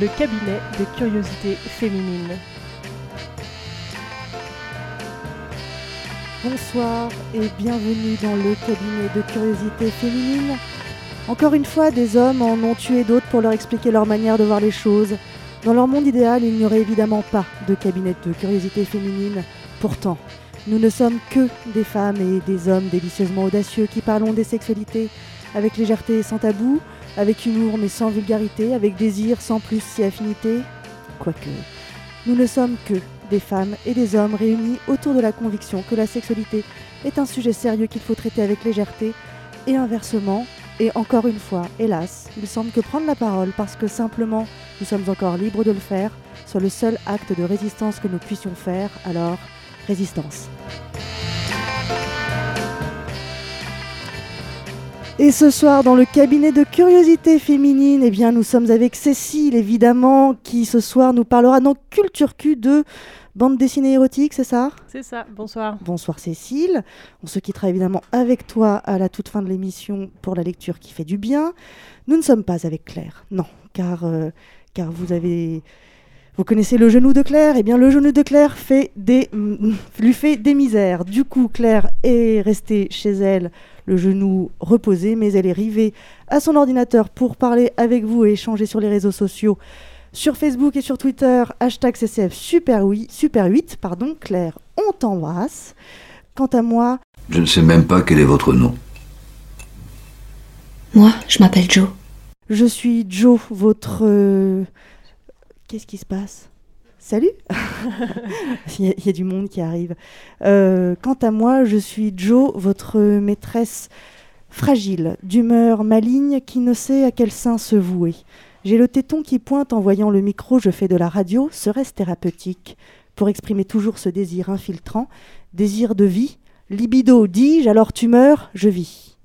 le cabinet de curiosité féminine. Bonsoir et bienvenue dans le cabinet de curiosité féminine. Encore une fois, des hommes en ont tué d'autres pour leur expliquer leur manière de voir les choses. Dans leur monde idéal, il n'y aurait évidemment pas de cabinet de curiosité féminine. Pourtant, nous ne sommes que des femmes et des hommes délicieusement audacieux qui parlons des sexualités avec légèreté et sans tabou, avec humour mais sans vulgarité, avec désir sans plus si affinité. Quoique, nous ne sommes que des femmes et des hommes réunis autour de la conviction que la sexualité est un sujet sérieux qu'il faut traiter avec légèreté, et inversement, et encore une fois, hélas, il semble que prendre la parole parce que simplement nous sommes encore libres de le faire soit le seul acte de résistance que nous puissions faire, alors résistance. Et ce soir, dans le cabinet de curiosité féminine, eh bien, nous sommes avec Cécile, évidemment, qui ce soir nous parlera dans Culture Q de bande dessinée érotique, c'est ça? C'est ça, bonsoir. Bonsoir Cécile. On se quittera évidemment avec toi à la toute fin de l'émission pour la lecture qui fait du bien. Nous ne sommes pas avec Claire, non, car, euh, car vous avez... Vous connaissez le genou de Claire? Eh bien, le genou de Claire fait des, lui fait des misères. Du coup, Claire est restée chez elle le genou reposé, mais elle est rivée à son ordinateur pour parler avec vous et échanger sur les réseaux sociaux. Sur Facebook et sur Twitter, hashtag CCF Super, oui, Super 8, pardon, Claire, on t'embrasse. Quant à moi... Je ne sais même pas quel est votre nom. Moi, je m'appelle Joe. Je suis Joe, votre... euh, Qu'est-ce qui se passe? Salut il, y a, du monde qui arrive. Euh, quant à moi, je suis Joe, votre maîtresse fragile, d'humeur maligne, qui ne sait à quel sein se vouer. J'ai le téton qui pointe en voyant le micro, je fais de la radio, serait-ce thérapeutique? Pour exprimer toujours ce désir infiltrant, désir de vie, libido, dis-je, alors tu meurs, je vis.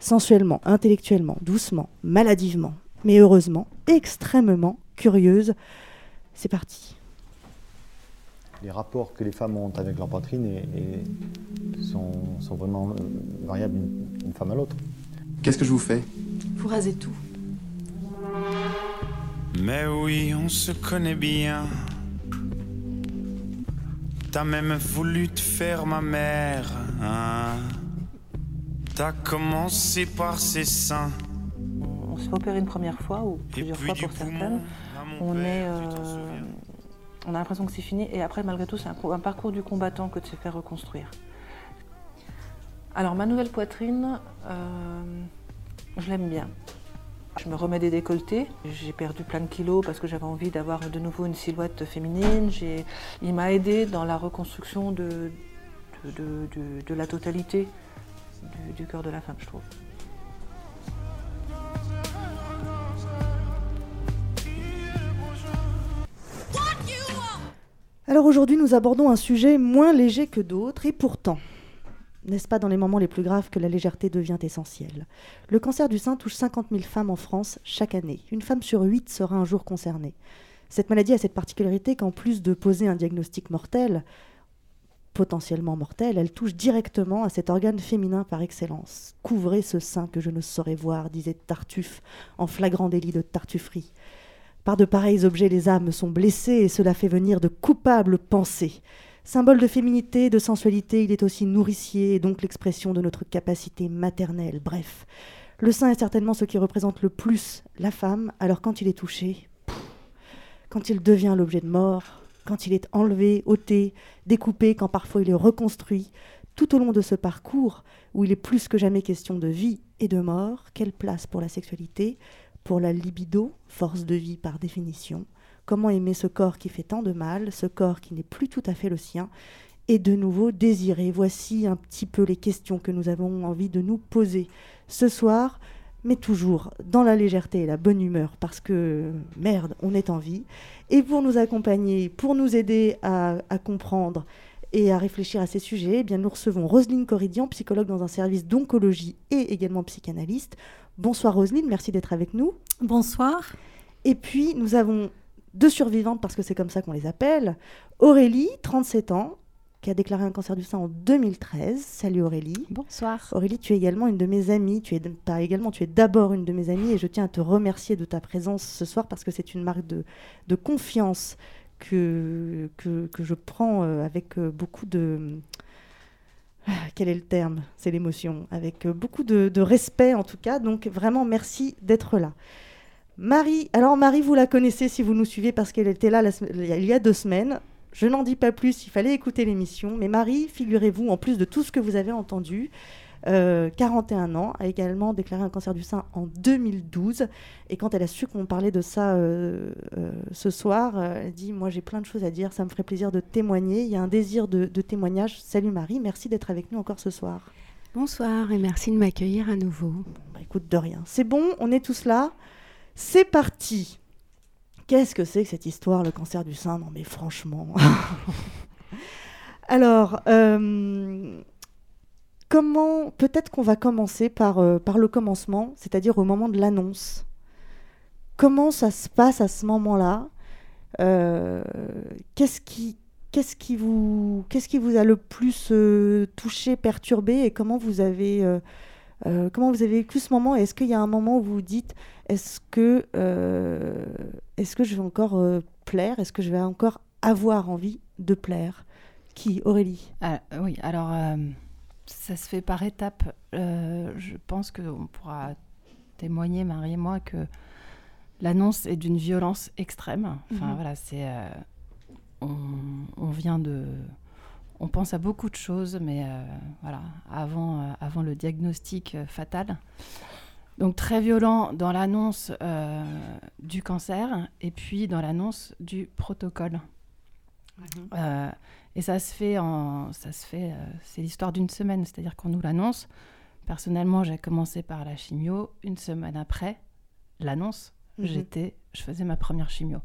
Sensuellement, intellectuellement, doucement, maladivement, mais heureusement, extrêmement curieuse. C'est parti. les rapports que les femmes ont avec leur poitrine et, et sont, sont vraiment euh, variables d'une d'une femme à l'autre. Qu'est-ce que je vous fais? Vous rasez tout. Mais oui, on se connaît bien. T'as même voulu te faire ma mère. Hein? T'as commencé par ses seins. On se fait opérer une première fois ou plusieurs fois pour certaines. On est, euh, on a l'impression que c'est fini et après malgré tout c'est un, co- un parcours du combattant que de se faire reconstruire. Alors ma nouvelle poitrine, euh, je l'aime bien. Je me remets des décolletés. J'ai perdu plein de kilos parce que j'avais envie d'avoir de nouveau une silhouette féminine. J'ai- Il m'a aidé dans la reconstruction de, de, de- de- de la totalité du, du cœur de la femme, je trouve. Alors aujourd'hui, nous abordons un sujet moins léger que d'autres, et pourtant, n'est-ce pas dans les moments les plus graves que la légèreté devient essentielle Le cancer du sein touche 50 000 femmes en France chaque année. Une femme sur huit sera un jour concernée. Cette maladie a cette particularité qu'en plus de poser un diagnostic mortel, potentiellement mortel, elle touche directement à cet organe féminin par excellence. Couvrez ce sein que je ne saurais voir, disait Tartuffe, en flagrant délit de tartufferie. Par de pareils objets, les âmes sont blessées et cela fait venir de coupables pensées. Symbole de féminité, de sensualité, il est aussi nourricier et donc l'expression de notre capacité maternelle. Bref, le sein est certainement ce qui représente le plus la femme, alors quand il est touché, quand il devient l'objet de mort, quand il est enlevé, ôté, découpé, quand parfois il est reconstruit, tout au long de ce parcours où il est plus que jamais question de vie et de mort, quelle place pour la sexualité, pour la libido, force de vie par définition, comment aimer ce corps qui fait tant de mal, ce corps qui n'est plus tout à fait le sien, et de nouveau désirer. Voici un petit peu les questions que nous avons envie de nous poser ce soir, mais toujours dans la légèreté et la bonne humeur, parce que merde, on est en vie. Et pour nous accompagner, pour nous aider à, à comprendre et à réfléchir à ces sujets, eh bien, nous recevons Roselyne Corridian, psychologue dans un service d'oncologie et également psychanalyste. Bonsoir Roselyne, merci d'être avec nous. Bonsoir. Et puis, nous avons deux survivantes, parce que c'est comme ça qu'on les appelle. Aurélie, 37 ans, qui a déclaré un cancer du sein en 2013. Salut Aurélie. Bonsoir. Aurélie, tu es également une de mes amies. Tu es pas également, tu es d'abord une de mes amies et je tiens à te remercier de ta présence ce soir parce que c'est une marque de, de confiance que, je prends euh, avec euh, beaucoup de quel est le terme? C'est l'émotion. Avec euh, beaucoup de, respect en tout cas. Donc vraiment merci d'être là. Marie, alors Marie, vous la connaissez si vous nous suivez parce qu'elle était là il y a deux semaines. Je n'en dis pas plus, il fallait écouter l'émission. Mais Marie, figurez-vous, en plus de tout ce que vous avez entendu, euh, 41 ans, a également déclaré un cancer du sein en 2012. Et quand elle a su qu'on parlait de ça euh, euh, ce soir, euh, elle dit Moi, j'ai plein de choses à dire, ça me ferait plaisir de témoigner. Il y a un désir de, de témoignage. Salut Marie, merci d'être avec nous encore ce soir. Bonsoir et merci de m'accueillir à nouveau. Bah, écoute, de rien. C'est bon, on est tous là. C'est parti. Qu'est-ce que c'est que cette histoire, le cancer du sein? Non, mais franchement. Alors, euh, comment Peut-être qu'on va commencer par, euh, par le commencement, c'est-à-dire au moment de l'annonce. Comment ça se passe à ce moment-là? Euh, Qu'est-ce qui, vous, a le plus euh, touché, perturbé, et comment vous avez comment vous avez vécu ce moment? Est-ce qu'il y a un moment où vous vous dites est-ce que, je vais encore plaire? Est-ce que je vais encore avoir envie de plaire? Qui? Aurélie? Ah, oui, alors ça se fait par étapes. Euh, je pense qu'on pourra témoigner, Marie et moi, que l'annonce est d'une violence extrême. Enfin Mhm. voilà, c'est. euh, on, on vient de. On pense à beaucoup de choses, mais euh, voilà, avant, avant le diagnostic fatal. Donc très violent dans l'annonce du cancer et puis dans l'annonce du protocole. Euh, et ça se fait en, ça se fait, euh, c'est l'histoire d'une semaine, c'est-à-dire qu'on nous l'annonce. Personnellement, j'ai commencé par la chimio. Une semaine après l'annonce, Mhm. j'étais, je faisais ma première chimio.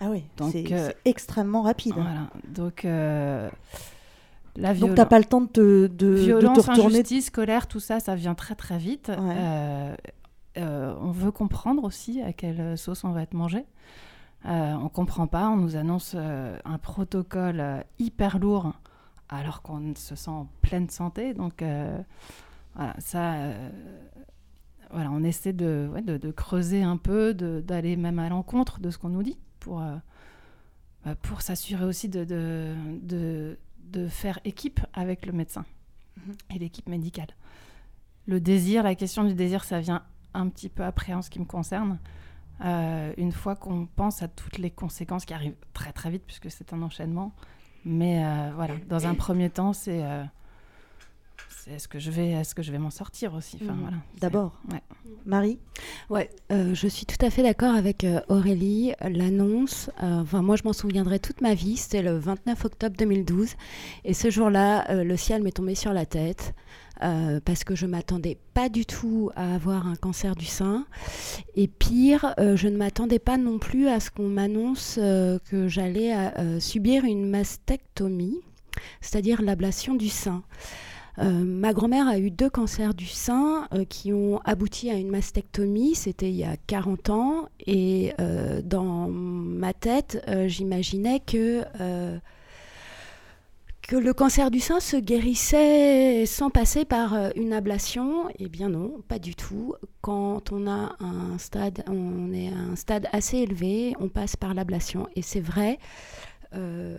Ah oui, Donc, c'est euh, extrêmement rapide. Voilà. Donc euh, la Donc violence, t'as pas le temps de te, de, de violence, te retourner. injustice, colère, tout ça, ça vient très très vite. Ouais. Euh, on veut comprendre aussi à quelle sauce on va être mangé. Euh, on comprend pas, on nous annonce euh, un protocole euh, hyper lourd alors qu'on se sent en pleine santé. Donc voilà, ça, voilà, on essaie de, ouais, de, de creuser un peu, d'aller même à l'encontre de ce qu'on nous dit pour, bah, pour s'assurer aussi de, de, de, de faire équipe avec le médecin et l'équipe médicale. Le désir, la question du désir, ça vient un petit peu après en ce qui me concerne. Euh, une fois qu'on pense à toutes les conséquences qui arrivent très très vite puisque c'est un enchaînement. Mais euh, voilà, dans un premier temps, c'est euh, c'est est-ce que je vais, est-ce que je vais m'en sortir aussi. Enfin voilà. c'est- D'abord, Ouais. Marie. Ouais. Euh, je suis tout à fait d'accord avec euh, Aurélie. L'annonce, euh, enfin, moi je m'en souviendrai toute ma vie, c'était le 29 octobre 2012. Et ce jour-là, euh, le ciel m'est tombé sur la tête euh, parce que je m'attendais pas du tout à avoir un cancer du sein. Et pire, euh, je ne m'attendais pas non plus à ce qu'on m'annonce euh, que j'allais euh, subir une mastectomie, c'est-à-dire l'ablation du sein. Euh, ma grand-mère a eu deux cancers du sein euh, qui ont abouti à une mastectomie. C'était il y a 40 ans. Et euh, dans ma tête, j'imaginais que, que le cancer du sein se guérissait sans passer par une ablation. Eh bien non, pas du tout. Quand on a un stade, on est à un stade assez élevé, on passe par l'ablation. Et c'est vrai. Euh,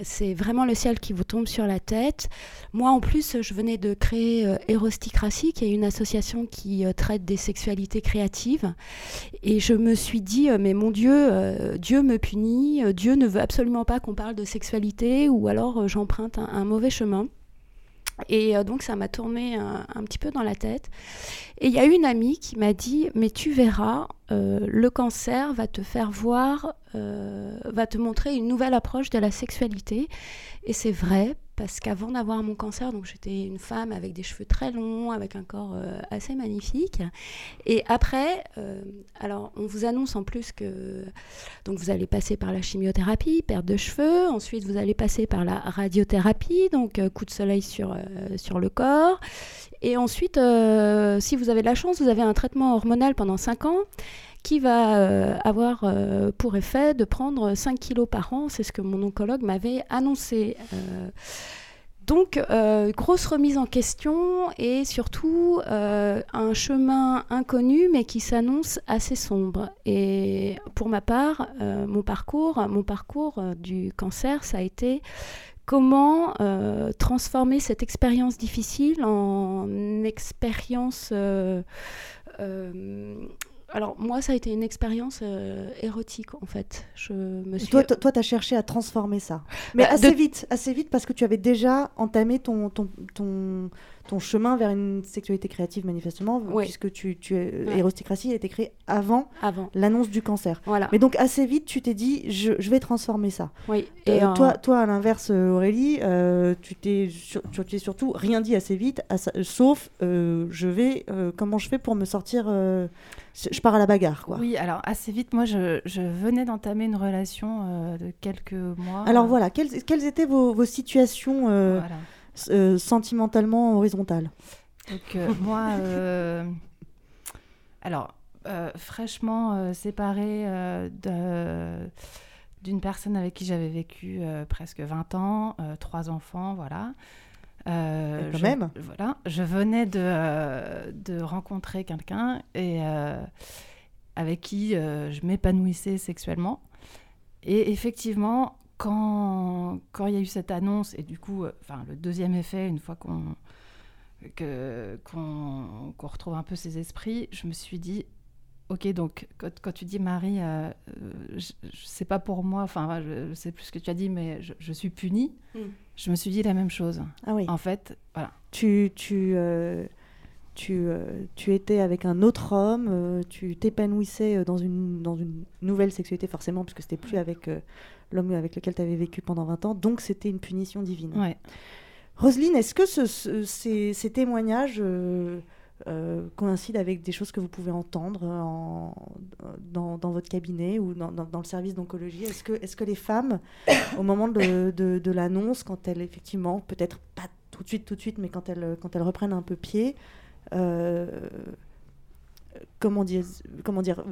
c'est vraiment le ciel qui vous tombe sur la tête. Moi, en plus, je venais de créer euh, Erosticratie, qui est une association qui euh, traite des sexualités créatives. Et je me suis dit, euh, mais mon Dieu, Dieu me punit, Dieu ne veut absolument pas qu'on parle de sexualité, ou alors j'emprunte un, un mauvais chemin. Et euh, donc ça m'a tourné un, un petit peu dans la tête. Et il y a une amie qui m'a dit, mais tu verras, euh, le cancer va te faire voir, euh, va te montrer une nouvelle approche de la sexualité. Et c'est vrai, parce qu'avant d'avoir mon cancer, donc j'étais une femme avec des cheveux très longs, avec un corps euh, assez magnifique. Et après, euh, alors on vous annonce en plus que donc vous allez passer par la chimiothérapie, perte de cheveux. Ensuite, vous allez passer par la radiothérapie, donc euh, coup de soleil sur, sur le corps. Et ensuite, si vous avez de la chance, vous avez un traitement hormonal pendant 5 ans qui va euh, avoir euh, pour effet de prendre 5 kilos par an. C'est ce que mon oncologue m'avait annoncé. Euh, Donc, grosse remise en question et surtout un chemin inconnu mais qui s'annonce assez sombre. Et pour ma part, mon parcours, mon parcours du cancer, ça a été comment transformer cette expérience difficile en expérience alors moi, ça a été une expérience euh, érotique en fait. Je me suis... Toi, tu as cherché à transformer ça, mais bah, assez vite, assez vite parce que tu avais déjà entamé ton, ton, ton, ton chemin vers une sexualité créative manifestement, puisque tu, tu es, a été créée avant, avant. l'annonce du cancer. Voilà. Mais donc assez vite, tu t'es dit, je, je, vais transformer ça. Oui. Euh, et toi, toi, à l'inverse, Aurélie, euh, tu t'es tu surtout rien dit assez vite, sauf je vais, comment je fais pour me sortir je pars à la bagarre, quoi. Oui, alors assez vite, moi, je, je venais d'entamer une relation euh, de quelques mois. Alors voilà, quelles, quelles étaient vos, vos situations euh, euh, sentimentalement horizontales Donc moi, alors fraîchement séparée d'une personne avec qui j'avais vécu presque 20 ans, trois enfants, voilà. Euh, je, même. Voilà, je venais de, euh, de rencontrer quelqu'un et euh, avec qui je m'épanouissais sexuellement. Et effectivement, quand quand il y a eu cette annonce et du coup, enfin le deuxième effet, une fois qu'on qu'on retrouve un peu ses esprits, je me suis dit Ok, donc quand, tu dis Marie, euh, je, sais pas pour moi, enfin, je, sais plus ce que tu as dit, mais je, suis punie. Mm. Je me suis dit la même chose. Ah oui. En fait, voilà. Tu, tu, euh, tu, euh, tu étais avec un autre homme, euh, tu t'épanouissais dans une, dans une nouvelle sexualité, forcément, puisque c'était plus avec l'homme avec lequel tu avais vécu pendant 20 ans, donc c'était une punition divine. Ouais. Roselyne, est-ce que ce, ces, ces, témoignages euh, coïncide avec des choses que vous pouvez entendre en, dans, dans, votre cabinet ou dans, dans, le service d'oncologie? Est-ce que, est que les femmes, au moment de, de, l'annonce, quand elles, effectivement, peut-être pas tout de suite, tout de suite, mais quand elles, quand elles reprennent un peu pied, euh, comment, dire, comment dire,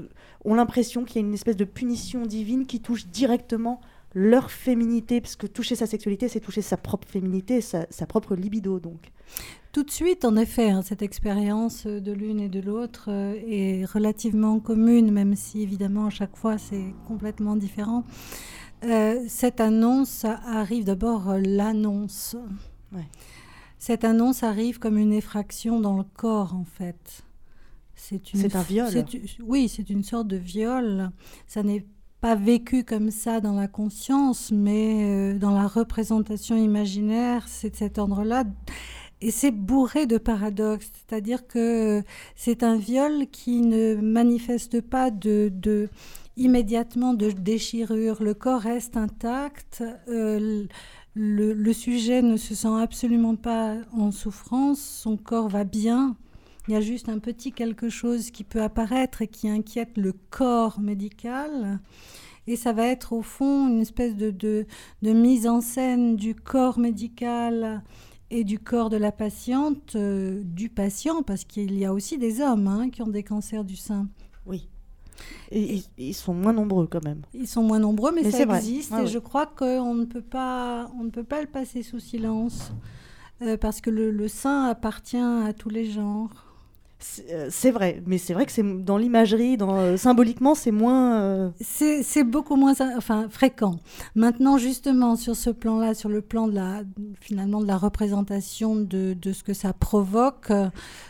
ont l'impression qu'il y a une espèce de punition divine qui touche directement leur féminité, parce que toucher sa sexualité, c'est toucher sa propre féminité, sa, sa propre libido, donc. Tout de suite, en effet, hein, cette expérience de l'une et de l'autre euh, est relativement commune, même si évidemment à chaque fois c'est complètement différent. Euh, cette annonce arrive d'abord euh, l'annonce. Cette annonce arrive comme une effraction dans le corps en fait. C'est un viol. Oui, c'est une sorte de viol. Ça n'est pas vécu comme ça dans la conscience, mais dans la représentation imaginaire, c'est de cet ordre-là. Et c'est bourré de paradoxes, c'est-à-dire que c'est un viol qui ne manifeste pas de, de immédiatement de déchirure. Le corps reste intact, euh, le, sujet ne se sent absolument pas en souffrance, son corps va bien. Il y a juste un petit quelque chose qui peut apparaître et qui inquiète le corps médical. Et ça va être au fond une espèce de, de, de mise en scène du corps médical et du corps de la patiente, euh, du patient, parce qu'il y a aussi des hommes hein, qui ont des cancers du sein. Et, ils sont moins nombreux quand même. Ils sont moins nombreux, mais, ça existe. et je crois qu'on ne peut pas, on ne peut pas le passer sous silence, euh, parce que le, le sein appartient à tous les genres. Euh, c'est vrai, mais c'est vrai que c'est dans l'imagerie, dans, euh, symboliquement, c'est moins. Euh, c'est beaucoup moins enfin, fréquent. Maintenant, justement, sur ce plan-là, sur le plan de la, finalement, de la représentation de, de ce que ça provoque,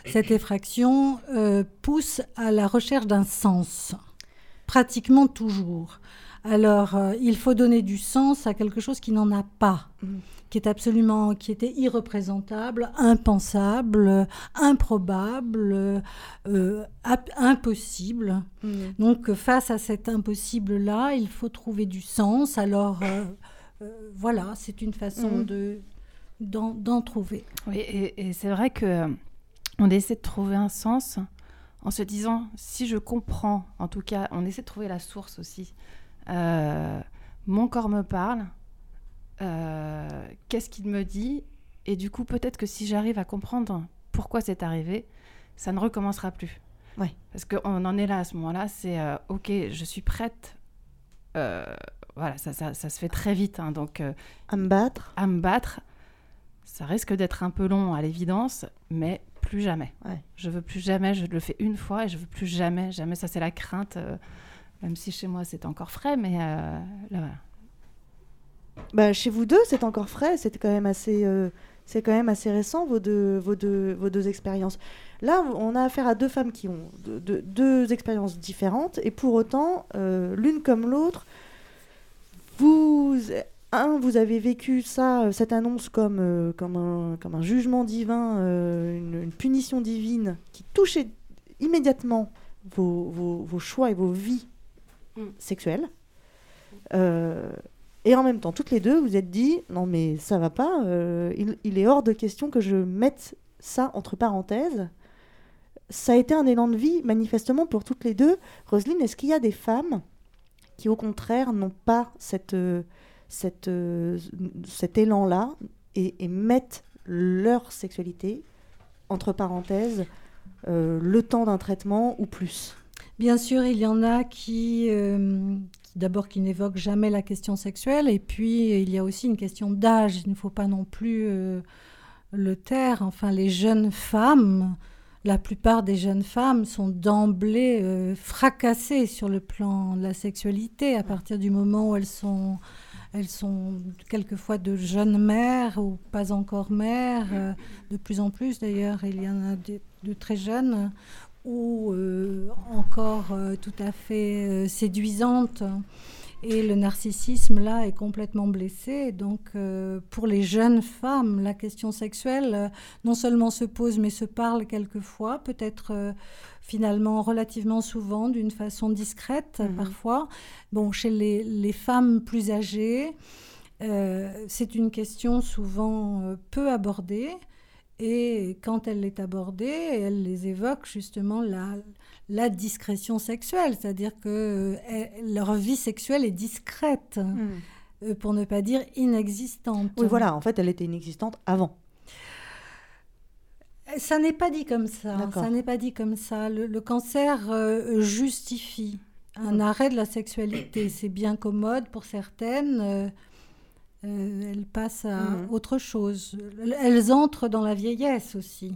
cette effraction pousse à la recherche d'un sens, pratiquement toujours. Alors, il faut donner du sens à quelque chose qui n'en a pas. Mmh qui est absolument, qui était irreprésentable, impensable, improbable, euh, impossible. Mm. Donc face à cet impossible-là, il faut trouver du sens. Alors euh, euh, voilà, c'est une façon mm. de d'en trouver. Oui, et, c'est vrai que on essaie de trouver un sens en se disant si je comprends, en tout cas, on essaie de trouver la source aussi. Mon corps me parle, euh, qu'est-ce qu'il me dit Et du coup, peut-être que si j'arrive à comprendre pourquoi c'est arrivé, ça ne recommencera plus. Ouais. Parce qu'on en est là à ce moment-là, c'est euh, ok, je suis prête. Euh, voilà, ça, ça, ça, se fait très vite. Hein, donc, à me battre. À me battre. Ça risque d'être un peu long à l'évidence, mais plus jamais. Ouais. Je veux plus jamais, je le fais une fois et je veux plus jamais, jamais. Ça, c'est la crainte, euh, même si chez moi c'est encore frais, mais euh, là. Bah, chez vous deux, c'est encore frais, c'est quand même assez, euh, c'est quand même assez récent vos deux, vos deux, vos deux expériences. Là, on a affaire à deux femmes qui ont de- de- deux expériences différentes et pour autant, euh, l'une comme l'autre, vous, un, vous avez vécu ça, cette annonce comme, comme, un, comme un jugement divin, une, punition divine qui touchait immédiatement vos- vos choix et vos vies Mm. sexuelles. Euh, et en même temps, toutes les deux, vous êtes dit, non mais ça va pas, euh, il, est hors de question que je mette ça entre parenthèses. Ça a été un élan de vie, manifestement, pour toutes les deux. Roselyne, est-ce qu'il y a des femmes qui, au contraire, n'ont pas cette, euh, cette, cet élan-là et, et mettent leur sexualité entre parenthèses le temps d'un traitement ou plus? Bien sûr, il y en a qui, euh, qui- d'abord, qui n'évoquent jamais la question sexuelle, et puis il y a aussi une question d'âge. Il ne faut pas non plus euh, le taire. Enfin, les jeunes femmes, la plupart des jeunes femmes sont d'emblée euh, fracassées sur le plan de la sexualité à partir du moment où elles sont, elles sont quelquefois de jeunes mères ou pas encore mères, de plus en plus d'ailleurs, il y en a de très jeunes ou euh, encore euh, tout à fait euh, séduisante. Et le narcissisme, là, est complètement blessé. Donc, euh, pour les jeunes femmes, la question sexuelle, euh, non seulement se pose, mais se parle quelquefois, peut-être euh, finalement relativement souvent, d'une façon discrète Mhm. parfois. Bon, chez les, les femmes plus âgées, c'est une question souvent peu abordée. Et quand elle est abordée, elle les évoque justement la, la discrétion sexuelle, c'est-à-dire que euh, elle- leur vie sexuelle est discrète, euh, pour ne pas dire inexistante. Oui, voilà, en fait, elle était inexistante avant. Ça n'est pas dit comme ça. D'accord. Ça n'est pas dit comme ça. Le, le cancer euh, justifie un arrêt de la sexualité. C'est bien commode pour certaines. euh, euh, elles passent à Mhm. autre chose. Elles entrent dans la vieillesse aussi.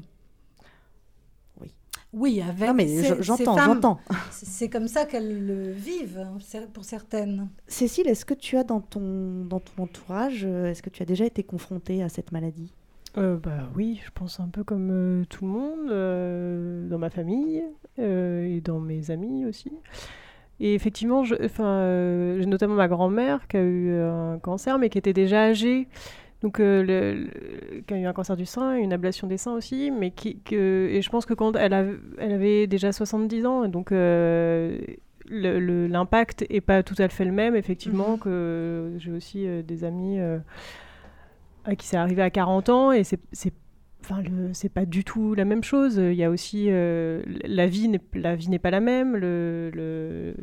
Oui. Oui, avec Non, mais j'entends, j'entends. C'est comme ça qu'elles le vivent, hein, pour certaines. Cécile, est-ce que tu as dans ton, dans ton entourage, euh, est-ce que tu as déjà été confrontée à cette maladie? Euh, bah oui, je pense un peu comme euh, tout le monde, euh, dans ma famille euh, et dans mes amis aussi. Et effectivement, je- enfin, euh, j'ai notamment ma grand-mère qui a eu un cancer, mais qui était déjà âgée, donc euh, le- le- qui a eu un cancer du sein, une ablation des seins aussi, mais qui, que, et je pense que quand elle, av- elle avait déjà 70 ans, donc euh, l'impact est pas tout à fait le même, effectivement, Mhm. que j'ai aussi euh, des amis à qui c'est arrivé à 40 ans et c'est enfin le c'est pas du tout la même chose. Il y a aussi euh, la vie n'est la vie n'est pas la même. Le le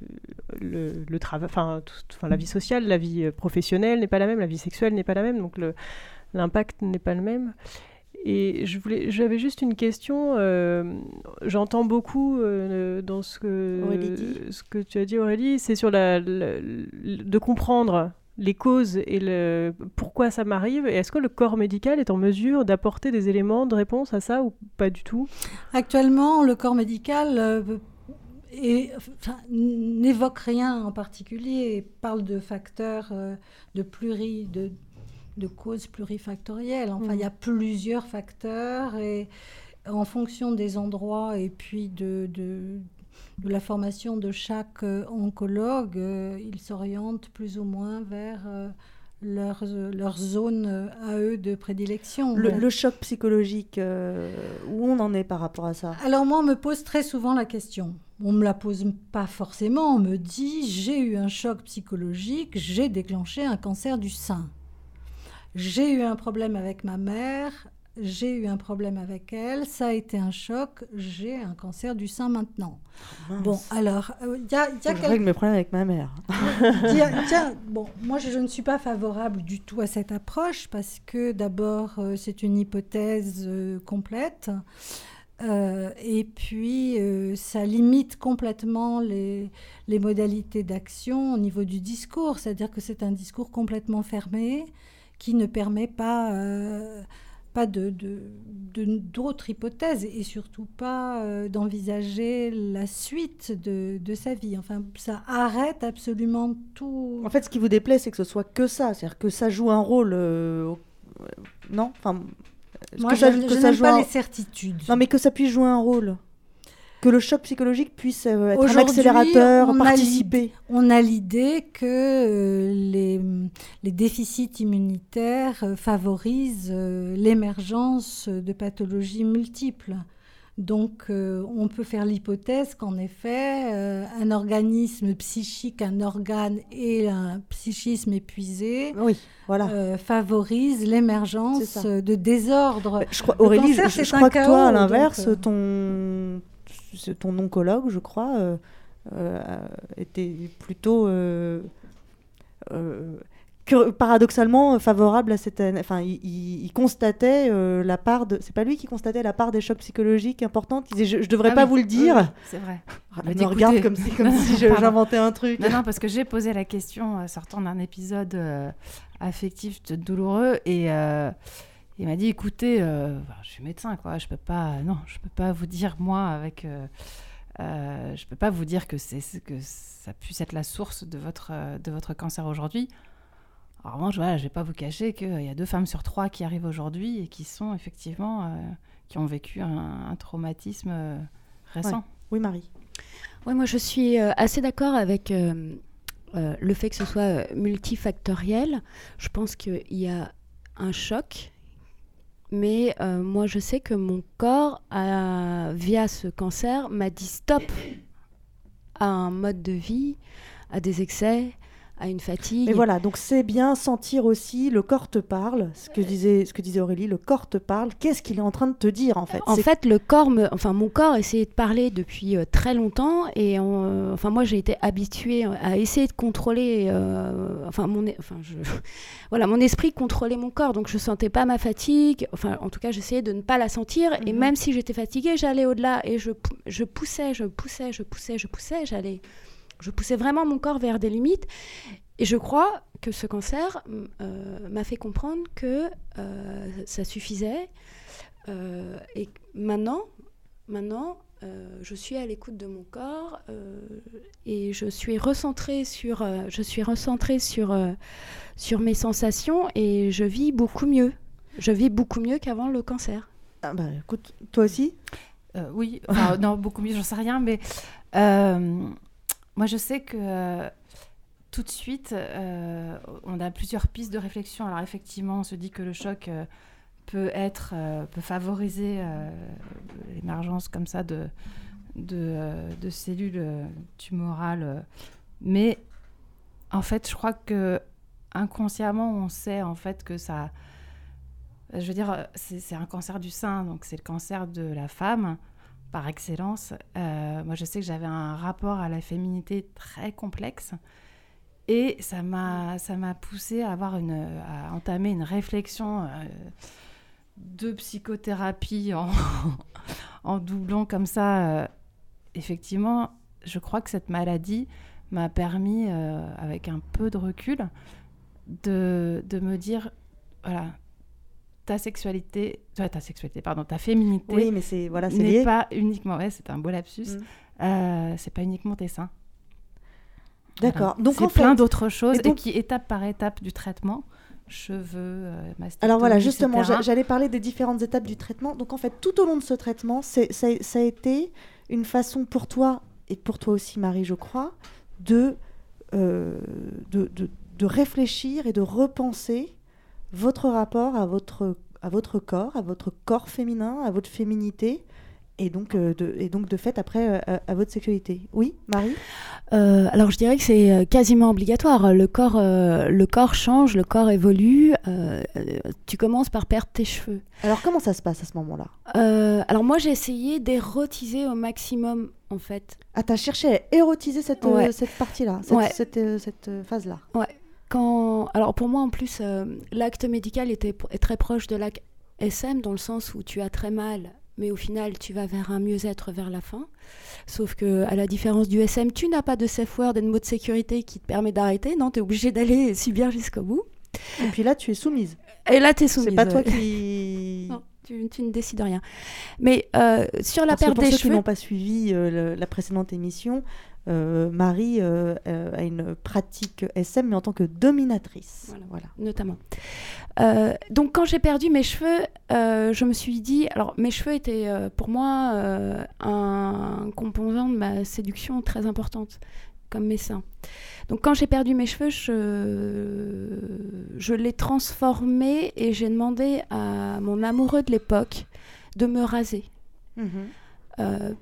le, le travail enfin la vie sociale la vie euh, professionnelle n'est pas la même la vie sexuelle n'est pas la même. Donc l'impact n'est pas le même. Et je voulais j'avais juste une question euh, j'entends beaucoup euh, dans ce que ce que tu as dit Aurélie c'est sur la, la- de comprendre les causes et le pourquoi ça m'arrive. Et est-ce que le corps médical est en mesure d'apporter des éléments de réponse à ça ou pas du tout? Actuellement, le corps médical euh, n'évoque rien en particulier et parle de facteurs euh, de pluri, de, de causes plurifactorielles. Enfin, il y a plusieurs facteurs et en fonction des endroits et puis de, de, de la formation de chaque euh, oncologue, euh, ils s'orientent plus ou moins vers leur, leur zone euh, à eux de prédilection. le, choc psychologique, euh, où on en est par rapport à ça? Alors moi, on me pose très souvent la question. On me la pose pas forcément. On me dit j'ai eu un choc psychologique, j'ai déclenché un cancer du sein. J'ai eu un problème avec ma mère, j'ai eu un problème avec elle, ça a été un choc, j'ai un cancer du sein maintenant. Mince. Bon, alors, euh, il y a, y a je quel- règle mes problèmes avec ma mère. y a- bon, moi je, je ne suis pas favorable du tout à cette approche parce que d'abord euh, c'est une hypothèse euh, complète euh, et puis euh, ça limite complètement les, les modalités d'action au niveau du discours, c'est-à-dire que c'est un discours complètement fermé qui ne permet pas euh, pas de, d'autres hypothèses et surtout pas euh, d'envisager la suite de, de, sa vie. Enfin, ça arrête absolument tout. En fait, ce qui vous déplaît, c'est que ce soit que ça, c'est-à-dire que ça joue un rôle. Euh, non, enfin. Moi, que je, ça, pas les certitudes. Non, mais que ça puisse jouer un rôle que le choc psychologique puisse euh, être un accélérateur, participer. on a l'idée que euh, les, les, déficits immunitaires euh, favorisent l'émergence de pathologies multiples. Donc, on peut faire l'hypothèse qu'en effet, un organisme psychique, un organe et un psychisme épuisé oui, voilà. favorisent l'émergence de désordres. Je crois, Aurélie, je, je crois que toi, à l'inverse, ton, ton oncologue, je crois, euh, euh, était plutôt euh, paradoxalement favorable à cette enfin il, constatait la part de c'est pas lui qui constatait la part des chocs psychologiques importantes. Il disait je, je devrais ah pas vous le dire. c'est vrai. Ah, me regarde comme si comme si j'inventais un truc. Non non parce que j'ai posé la question sortant d'un épisode affectif douloureux et il m'a dit écoutez, euh, je suis médecin, quoi, je peux pas, non, je peux pas vous dire moi avec, euh, euh, je peux pas vous dire que c'est que ça puisse être la source de votre de votre cancer aujourd'hui. En revanche, voilà, je vais pas vous cacher qu'il y a deux femmes sur trois qui arrivent aujourd'hui et qui sont effectivement qui ont vécu un, traumatisme récent. Oui, Marie. Oui, moi je suis assez d'accord avec le fait que ce soit multifactoriel. Je pense qu'il y a un choc mais euh, moi, je sais que mon corps, via ce cancer, m'a dit stop à un mode de vie, à des excès, à une fatigue. Et voilà, donc c'est bien sentir aussi, le corps te parle, ce que disait, ce que disait Aurélie, le corps te parle, qu'est-ce qu'il est en train de te dire en fait? En fait, le corps, me, enfin mon corps essayait de parler depuis euh, très longtemps et euh, enfin moi j'ai été habituée à essayer de contrôler, euh, enfin mon, enfin je, voilà, mon esprit contrôlait mon corps, donc je sentais pas ma fatigue, enfin en tout cas j'essayais de ne pas la sentir. Et mhm. même si j'étais fatiguée, j'allais au-delà et je, je poussais, je poussais, je poussais, je poussais, j'allais je poussais vraiment mon corps vers des limites. Et je crois que ce cancer euh, m'a fait comprendre que euh, ça suffisait. Euh, et maintenant, maintenant je suis à l'écoute de mon corps et je suis recentrée sur, je suis recentrée sur, sur mes sensations et je vis beaucoup mieux. Je vis beaucoup mieux qu'avant le cancer. Ah bah, écoute, toi aussi? Oui, non, beaucoup mieux, j'en sais rien, mais moi, je sais que euh, tout de suite, euh, on a plusieurs pistes de réflexion. Alors, effectivement, on se dit que le choc euh, peut être, peut favoriser l'émergence comme ça de, de, cellules tumorales. Mais en fait, je crois que inconsciemment, on sait en fait que ça. Je veux dire, c'est un cancer du sein, donc c'est le cancer de la femme par excellence. Euh, moi, je sais que j'avais un rapport à la féminité très complexe. Et ça m'a, ça m'a poussé à, avoir une, à entamer une réflexion euh, de psychothérapie en, en doublant comme ça. Euh, effectivement, je crois que cette maladie m'a permis, avec un peu de recul, de, de me dire, voilà, ta sexualité, ta sexualité, pardon, ta féminité. Oui, mais c'est voilà, n'est pas uniquement, ouais, c'est un beau lapsus. Mm. Euh, c'est pas uniquement tes seins. D'accord. Donc c'est plein d'autres choses et, qui étape par étape du traitement cheveux, euh, Alors voilà, justement, j'allais parler des différentes étapes du traitement. Donc en fait, tout au long de ce traitement, ça, ça, a été une façon pour toi et pour toi aussi, Marie, je crois, de, euh, de, de, de, réfléchir et de repenser votre rapport à votre, à votre corps, à votre corps féminin, à votre féminité, et donc, euh, de, et donc de fait après euh, à, votre sexualité. Oui, Marie? Euh, Alors je dirais que c'est quasiment obligatoire. Le corps, le corps change, le corps évolue. tu commences par perdre tes cheveux. Alors comment ça se passe à ce moment-là? Alors moi j'ai essayé d'érotiser au maximum en fait. Ah t'as cherché à érotiser cette, cette partie-là, cette, cette, cette phase-là Ouais. Quand, alors pour moi en plus, euh, l'acte médical était est très proche de l'acte SM dans le sens où tu as très mal, mais au final tu vas vers un mieux-être vers la fin. Sauf que à la différence du SM, tu n'as pas de safe word et de mot de sécurité qui te permet d'arrêter. Non, tu es obligé d'aller subir jusqu'au bout. Et puis là, tu es soumise. Et là, tu es soumise. C'est pas toi qui tu, tu ne décides rien. Mais euh, sur la Parce que perte pour des ceux qui cheveux, n'ont pas suivi euh, le- la précédente émission, euh, Marie euh, euh, a une pratique SM, mais en tant que dominatrice. Voilà. notamment. Euh, donc quand j'ai perdu mes cheveux, je me suis dit, alors mes cheveux étaient pour moi un composant de ma séduction très importante, comme mes seins. Donc quand j'ai perdu mes cheveux, je, je l'ai transformé et j'ai demandé à mon amoureux de l'époque de me raser. Euh,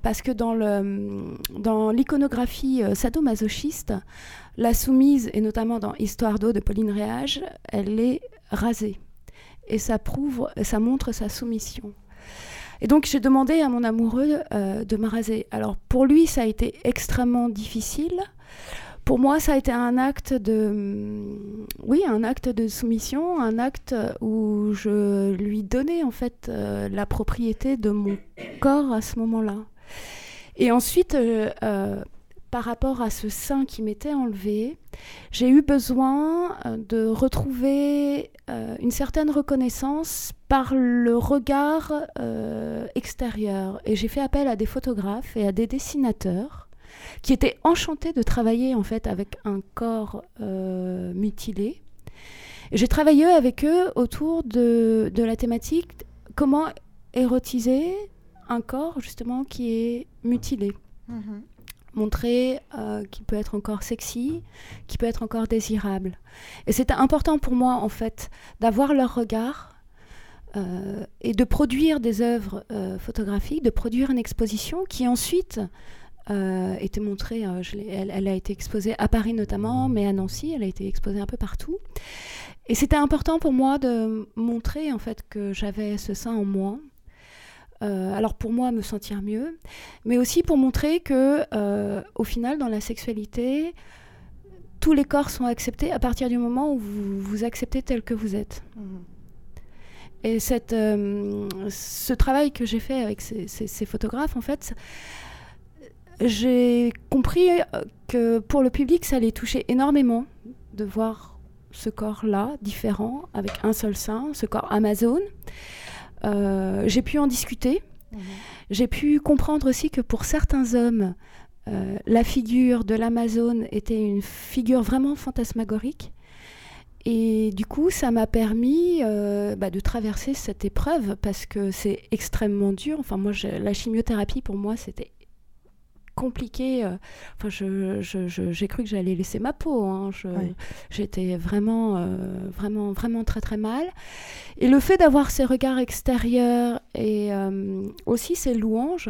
parce que dans l'iconographie euh, sadomasochiste, la soumise, et notamment dans Histoire d'eau de Pauline Réage, elle est rasée. Et ça prouve, ça montre sa soumission. Et donc j'ai demandé à mon amoureux euh, de me raser. Alors pour lui, ça a été extrêmement difficile. Pour moi, ça a été un acte de, oui, un acte de soumission, un acte où je lui donnais en fait euh, la propriété de mon corps à ce moment-là. Et ensuite, euh, euh, par rapport à ce sein qui m'était enlevé, j'ai eu besoin de retrouver une certaine reconnaissance par le regard extérieur. Et j'ai fait appel à des photographes et à des dessinateurs qui étaient enchantés de travailler en fait avec un corps euh, mutilé. J'ai travaillé avec eux autour de, de la thématique comment érotiser un corps justement qui est mutilé montrer euh, qu'il peut être encore sexy, qu'il peut être encore désirable. Et c'était important pour moi, en fait, d'avoir leur regard euh, et de produire des œuvres euh, photographiques, de produire une exposition qui ensuite euh, était montrée, euh, je elle, elle a été exposée à Paris notamment, mais à Nancy, elle a été exposée un peu partout. Et c'était important pour moi de montrer en fait que j'avais ce sein en moi, euh, alors pour moi me sentir mieux, mais aussi pour montrer que au final dans la sexualité, tous les corps sont acceptés à partir du moment où vous vous acceptez tel que vous êtes. Et cette, euh, ce travail que j'ai fait avec ces, ces- ces photographes, en fait, j'ai compris euh, que pour le public, ça allait toucher énormément de voir ce corps-là, différent, avec un seul sein, ce corps Amazon. Euh, j'ai pu en discuter. J'ai pu comprendre aussi que pour certains hommes, euh, la figure de l'Amazone était une figure vraiment fantasmagorique. Et du coup, ça m'a permis euh, bah, de traverser cette épreuve parce que c'est extrêmement dur. Enfin, moi, je- la chimiothérapie, pour moi, c'était compliqué. euh, Enfin, je- je- je- j'ai cru que j'allais laisser ma peau. hein. J'étais vraiment, euh, vraiment, vraiment très, très mal. Et le fait d'avoir ces regards extérieurs et euh, aussi ces louanges,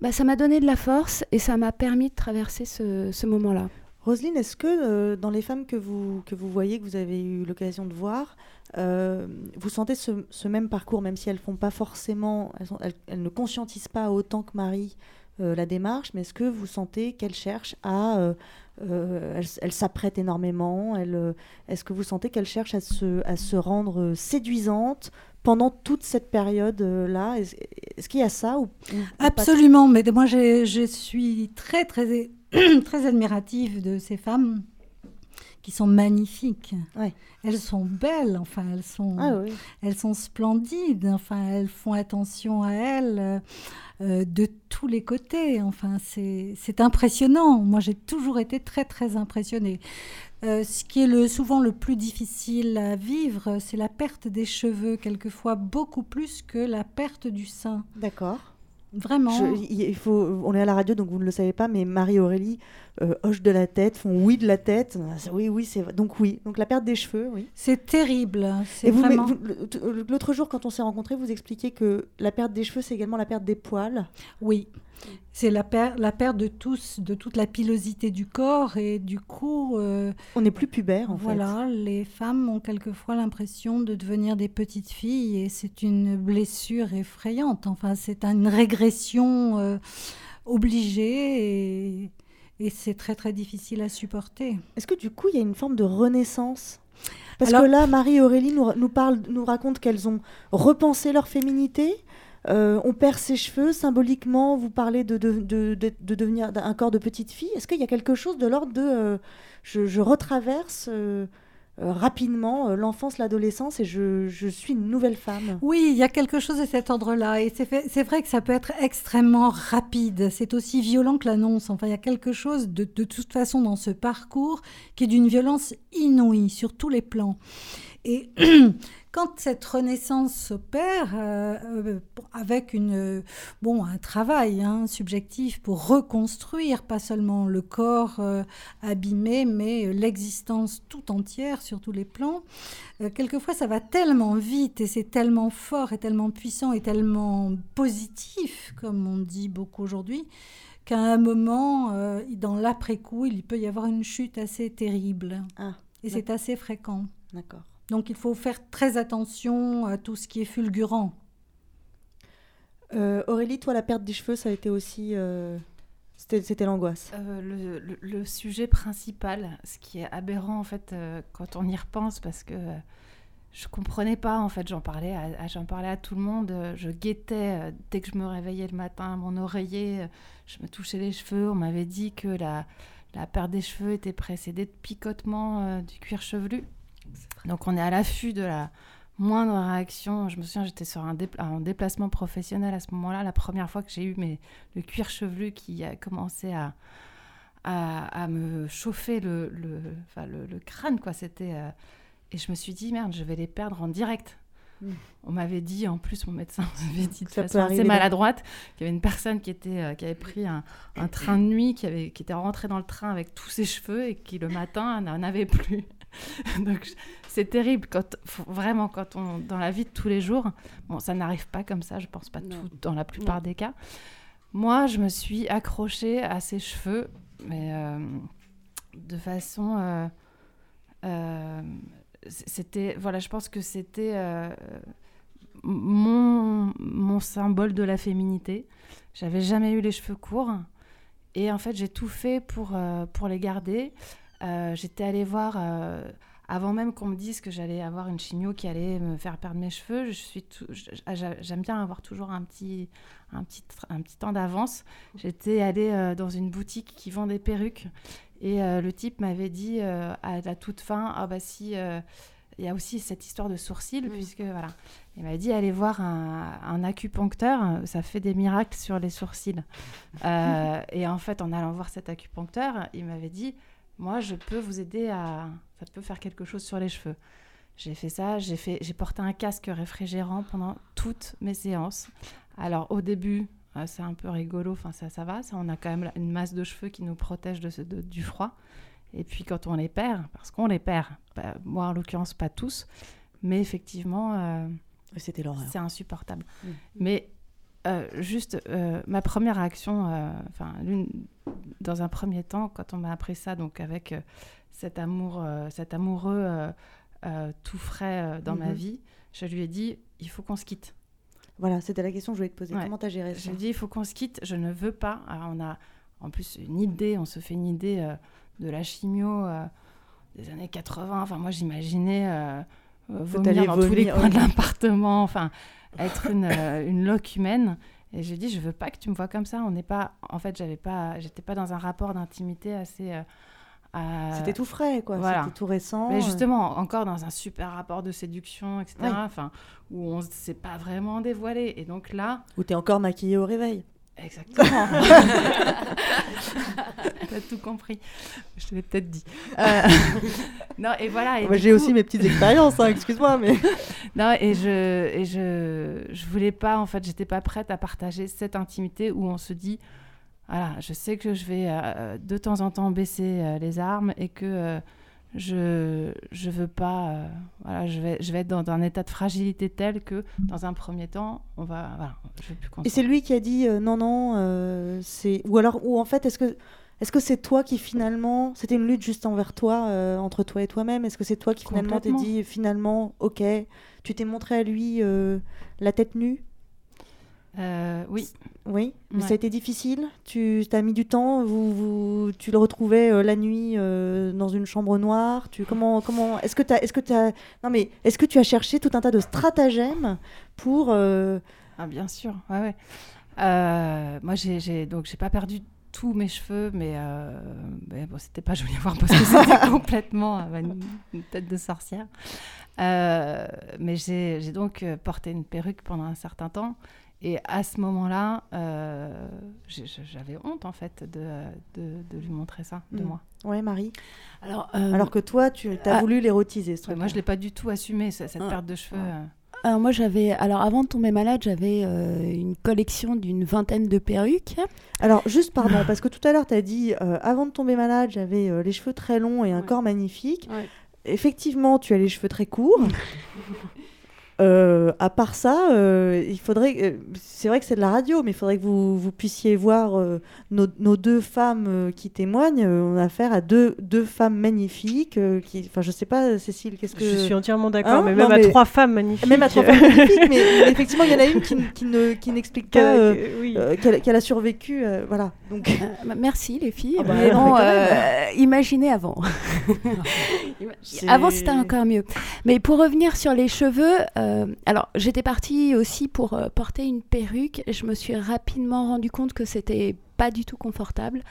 bah, ça m'a donné de la force et ça m'a permis de traverser ce, ce moment-là. Roselyne, est-ce que euh, dans les femmes que vous, que vous voyez, que vous avez eu l'occasion de voir, euh, vous sentez ce, ce même parcours, même si elles font pas forcément, elles, sont- elles- elles ne conscientisent pas autant que Marie la démarche, mais est-ce que vous sentez qu'elles cherchent à, euh, euh, elles s'apprêtent énormément, elles, euh, est-ce que vous sentez qu'elles cherchent à se, à se rendre euh, séduisantes pendant toute cette période-là Est-ce est-ce qu'il y a ça ou, ou pas Absolument, mais moi je, je suis très très très admirative de ces femmes qui sont magnifiques. Elles sont belles, enfin elles sont Ah oui. elles sont splendides, enfin elles font attention à elles euh, de tous les côtés. Enfin c'est impressionnant. Moi j'ai toujours été très très impressionnée. Euh, ce qui est souvent le plus difficile à vivre, c'est la perte des cheveux, quelquefois beaucoup plus que la perte du sein. D'accord. Vraiment. Je- il faut, on est à la radio, donc vous ne le savez pas, mais Marie-Aurélie euh, hoche de la tête, font oui de la tête. Oui, oui, c'est. Donc oui. Donc la perte des cheveux, oui. C'est terrible. C'est Et vous, vraiment... vous- euh, l'autre jour, quand on s'est rencontrés, vous expliquiez que la perte des cheveux, c'est également la perte des poils. Oui, c'est la, per- la perte de, tous, de toute la pilosité du corps et du coup... euh, on n'est plus pubère en fait. Voilà, les femmes ont quelquefois l'impression de devenir des petites filles et c'est une blessure effrayante. Enfin, c'est une régression euh, obligée et, et c'est très très difficile à supporter. Est-ce que du coup, il y a une forme de renaissance? Parce Alors- que là, Marie-Aurélie nous, nous parle, nous raconte qu'elles ont repensé leur féminité. Euh, on perd ses cheveux symboliquement. Vous parlez de, de, de, de- de devenir un corps de petite fille. Est-ce qu'il y a quelque chose de l'ordre de euh, je, je retraverse euh, rapidement l'enfance, l'adolescence et je, je suis une nouvelle femme? Oui, il y a quelque chose de cet ordre-là. Et c'est vrai que ça peut être extrêmement rapide. C'est aussi violent que l'annonce. Enfin, il y a quelque chose de, de toute façon dans ce parcours qui est d'une violence inouïe sur tous les plans. Et quand cette renaissance s'opère euh, euh, avec une, euh, bon, un travail hein, subjectif pour reconstruire pas seulement le corps euh, abîmé, mais l'existence tout entière sur tous les plans, euh, quelquefois ça va tellement vite et c'est tellement fort et tellement puissant et tellement positif, comme on dit beaucoup aujourd'hui, qu'à un moment, euh, dans l'après-coup, il peut y avoir une chute assez terrible. Ah, et c'est assez fréquent. D'accord. Donc il faut faire très attention à tout ce qui est fulgurant. Euh, Aurélie, toi, la perte des cheveux, ça a été aussi. euh, C'était c'était l'angoisse. Euh, le, le- le sujet principal, ce qui est aberrant en fait euh, quand on y repense, parce que je comprenais pas en fait, j'en parlais, à, à- j'en parlais à tout le monde, je guettais euh, dès que je me réveillais le matin, mon oreiller, euh, je me touchais les cheveux, on m'avait dit que la, la perte des cheveux était précédée de picotement euh, du cuir chevelu. Donc on est à l'affût de la moindre réaction. Je me souviens, j'étais sur un, dépla- un déplacement professionnel à ce moment-là, la première fois que j'ai eu mes, le cuir chevelu qui a commencé à, à, à me chauffer le, le, le, le crâne. Quoi. C'était, euh, Et je me suis dit, merde, je vais les perdre en direct. Mm. On m'avait dit, en plus, mon médecin m'avait dit de façon assez maladroite qu'il y avait une personne qui, était, euh, qui avait pris un, un train de nuit, qui, avait, qui était rentrée dans le train avec tous ses cheveux et qui, le matin, n'en avait plus. Donc, c'est terrible quand vraiment quand on dans la vie de tous les jours. Bon, ça n'arrive pas comme ça, je pense pas tout dans la plupart des cas. Moi, je me suis accrochée à ses cheveux, mais euh, de façon euh, euh, c'était voilà, je pense que c'était mon mon symbole de la féminité. J'avais jamais eu les cheveux courts et en fait, j'ai tout fait pour euh, pour les garder. Euh, J'étais allée voir euh, avant même qu'on me dise que j'allais avoir une chimio qui allait me faire perdre mes cheveux. Je suis tout- j'a- j'aime bien avoir toujours un petit un petit un petit temps d'avance. J'étais allée euh, dans une boutique qui vend des perruques et le type m'avait dit à la toute fin ah bah si il y a aussi cette histoire de sourcils puisque voilà il m'a dit allez voir un, un acupuncteur ça fait des miracles sur les sourcils Euh, et en fait en allant voir cet acupuncteur il m'avait dit moi je peux vous aider à ça peut faire quelque chose sur les cheveux. J'ai fait ça j'ai fait j'ai porté un casque réfrigérant pendant toutes mes séances. Alors au début euh, c'est un peu rigolo enfin ça ça va ça on a quand même une masse de cheveux qui nous protège de, ce- de- du froid. Et puis quand on les perd parce qu'on les perd bah, moi en l'occurrence pas tous mais effectivement euh, C'était l'horreur. c'est insupportable. Mais euh, juste euh, ma première réaction euh, enfin dans un premier temps quand on m'a appris ça donc avec cet amour cet amoureux tout frais dans ma Mhm. vie je lui ai dit il faut qu'on se quitte Voilà, c'était la question que je voulais te poser. Ouais. Comment t'as géré Je ça lui ai dit, il faut qu'on se quitte, je ne veux pas. Alors, on a en plus une idée, on se fait une idée de la chimio des années 80. Enfin, moi, j'imaginais t'allais vomir dans tous les coins de l'appartement, enfin, être une, euh, une loque humaine. Et j'ai dit, je veux pas que tu me vois comme ça. On n'est pas, en fait, j'avais pas, j'étais pas dans un rapport d'intimité assez. euh, à- C'était tout frais, quoi. Voilà. C'était tout récent. Mais euh. justement, encore dans un super rapport de séduction, etc. Oui. Enfin, où on ne s'est pas vraiment dévoilé. Et donc là, Où t'es encore maquillée au réveil. Exactement. T'as tout compris. Je te l'ai peut-être dit. Euh, non, et voilà. et j'ai coup- aussi mes petites expériences, hein, excuse-moi, mais. non, et je, et je, je voulais pas, en fait, j'étais pas prête à partager cette intimité où on se dit, voilà, je sais que je vais euh, de temps en temps baisser euh, les armes et que je, je veux pas, euh, voilà, je vais, je vais être dans un état de fragilité tel que, dans un premier temps, on va, voilà, je veux plus Et c'est lui qui a dit euh, non, non, euh, c'est. Ou alors, ou en fait, est-ce que. Est-ce que c'est toi qui finalement, c'était une lutte juste envers toi, entre toi et toi-même? Est-ce que c'est toi qui finalement t'es dit finalement, ok, tu t'es montré à lui la tête nue? Euh, oui. Oui, mais ça a été difficile. Tu as mis du temps. Vous, vous- tu le retrouvais euh, la nuit euh, dans une chambre noire. Tu comment comment est-ce que tu est-ce que tu non mais est-ce que tu as cherché tout un tas de stratagèmes pour Ah, bien sûr, ouais, ouais. Moi, j'ai, donc j'ai pas perdu tous mes cheveux, mais, bon, c'était pas joli à voir parce que c'était complètement une, tête de sorcière. mais j'ai donc porté une perruque pendant un certain temps. Et à ce moment-là, euh, j'avais honte en fait de, de, lui montrer ça, de mm. moi. Ouais, Marie. Alors, euh, Alors que toi, tu as ah, voulu l'érotiser. Ce moi, je l'ai pas du tout assumé cette ah. perte de cheveux. Euh. Alors moi j'avais, alors avant de tomber malade, j'avais une collection d'une vingtaine de perruques. Alors juste pardon, parce que tout à l'heure tu as dit avant de tomber malade, j'avais les cheveux très longs et un corps magnifique. Effectivement, tu as les cheveux très courts. Euh, à part ça, euh, il faudrait. Euh, c'est vrai que c'est de la radio, mais il faudrait que vous, vous puissiez voir nos, nos, deux femmes qui témoignent. on a affaire à deux, deux femmes magnifiques. qui, enfin, je sais pas, Cécile, qu'est-ce que. Je suis entièrement d'accord, hein mais même à trois femmes magnifiques. Même à trois femmes magnifiques, mais effectivement, il y en a une qui, qui ne, qui n'explique pas qu'elle, a survécu. voilà. Donc. merci les filles. Bah, imaginez avant. avant, c'était encore mieux. Mais pour revenir sur les cheveux. Euh, alors, j'étais partie aussi pour euh, porter une perruque. Je me suis rapidement rendu compte que c'était pas du tout confortable.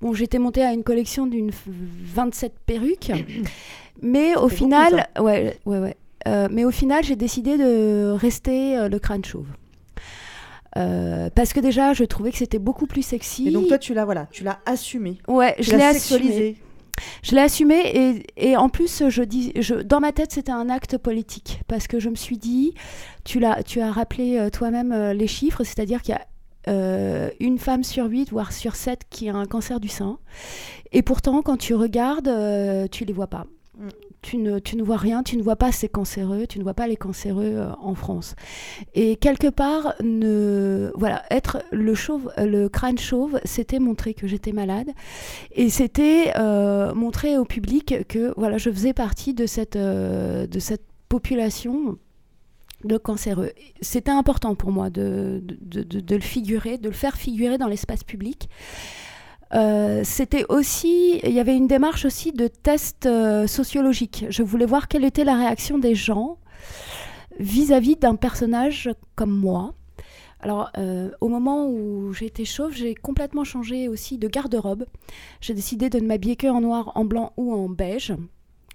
Bon, j'étais montée à une collection d'une 27 perruques, mais au final, ouais, ouais, ouais. Euh, mais au final, j'ai décidé de rester le crâne chauve. parce que déjà, je trouvais que c'était beaucoup plus sexy. Et donc toi, tu l'as voilà, tu l'as assumé. Ouais, je l'ai assumé. Je l'ai assumé et, en plus, je dis, dans ma tête, c'était un acte politique parce que je me suis dit, tu, as, tu as rappelé euh, toi-même euh, les chiffres, c'est-à-dire qu'il y a euh, une femme sur huit, voire sur sept, qui a un cancer du sein. Et pourtant, quand tu regardes, tu les vois pas. Tu ne, tu ne vois rien, tu ne vois pas ces cancéreux, tu ne vois pas les cancéreux euh, en France. Et quelque part, ne, voilà, être le, chauve, le crâne chauve, c'était montrer que j'étais malade et c'était euh, montrer au public que voilà, je faisais partie de cette, euh, de cette population de cancéreux. C'était important pour moi de, de, de, de, le figurer, de le faire figurer dans l'espace public. Euh, c'était aussi, il y avait une démarche aussi de test euh, sociologique. Je voulais voir quelle était la réaction des gens vis-à-vis d'un personnage comme moi. Alors, euh, au moment où j'ai été chauve, j'ai complètement changé aussi de garde-robe. J'ai décidé de ne m'habiller que en noir, en blanc ou en beige.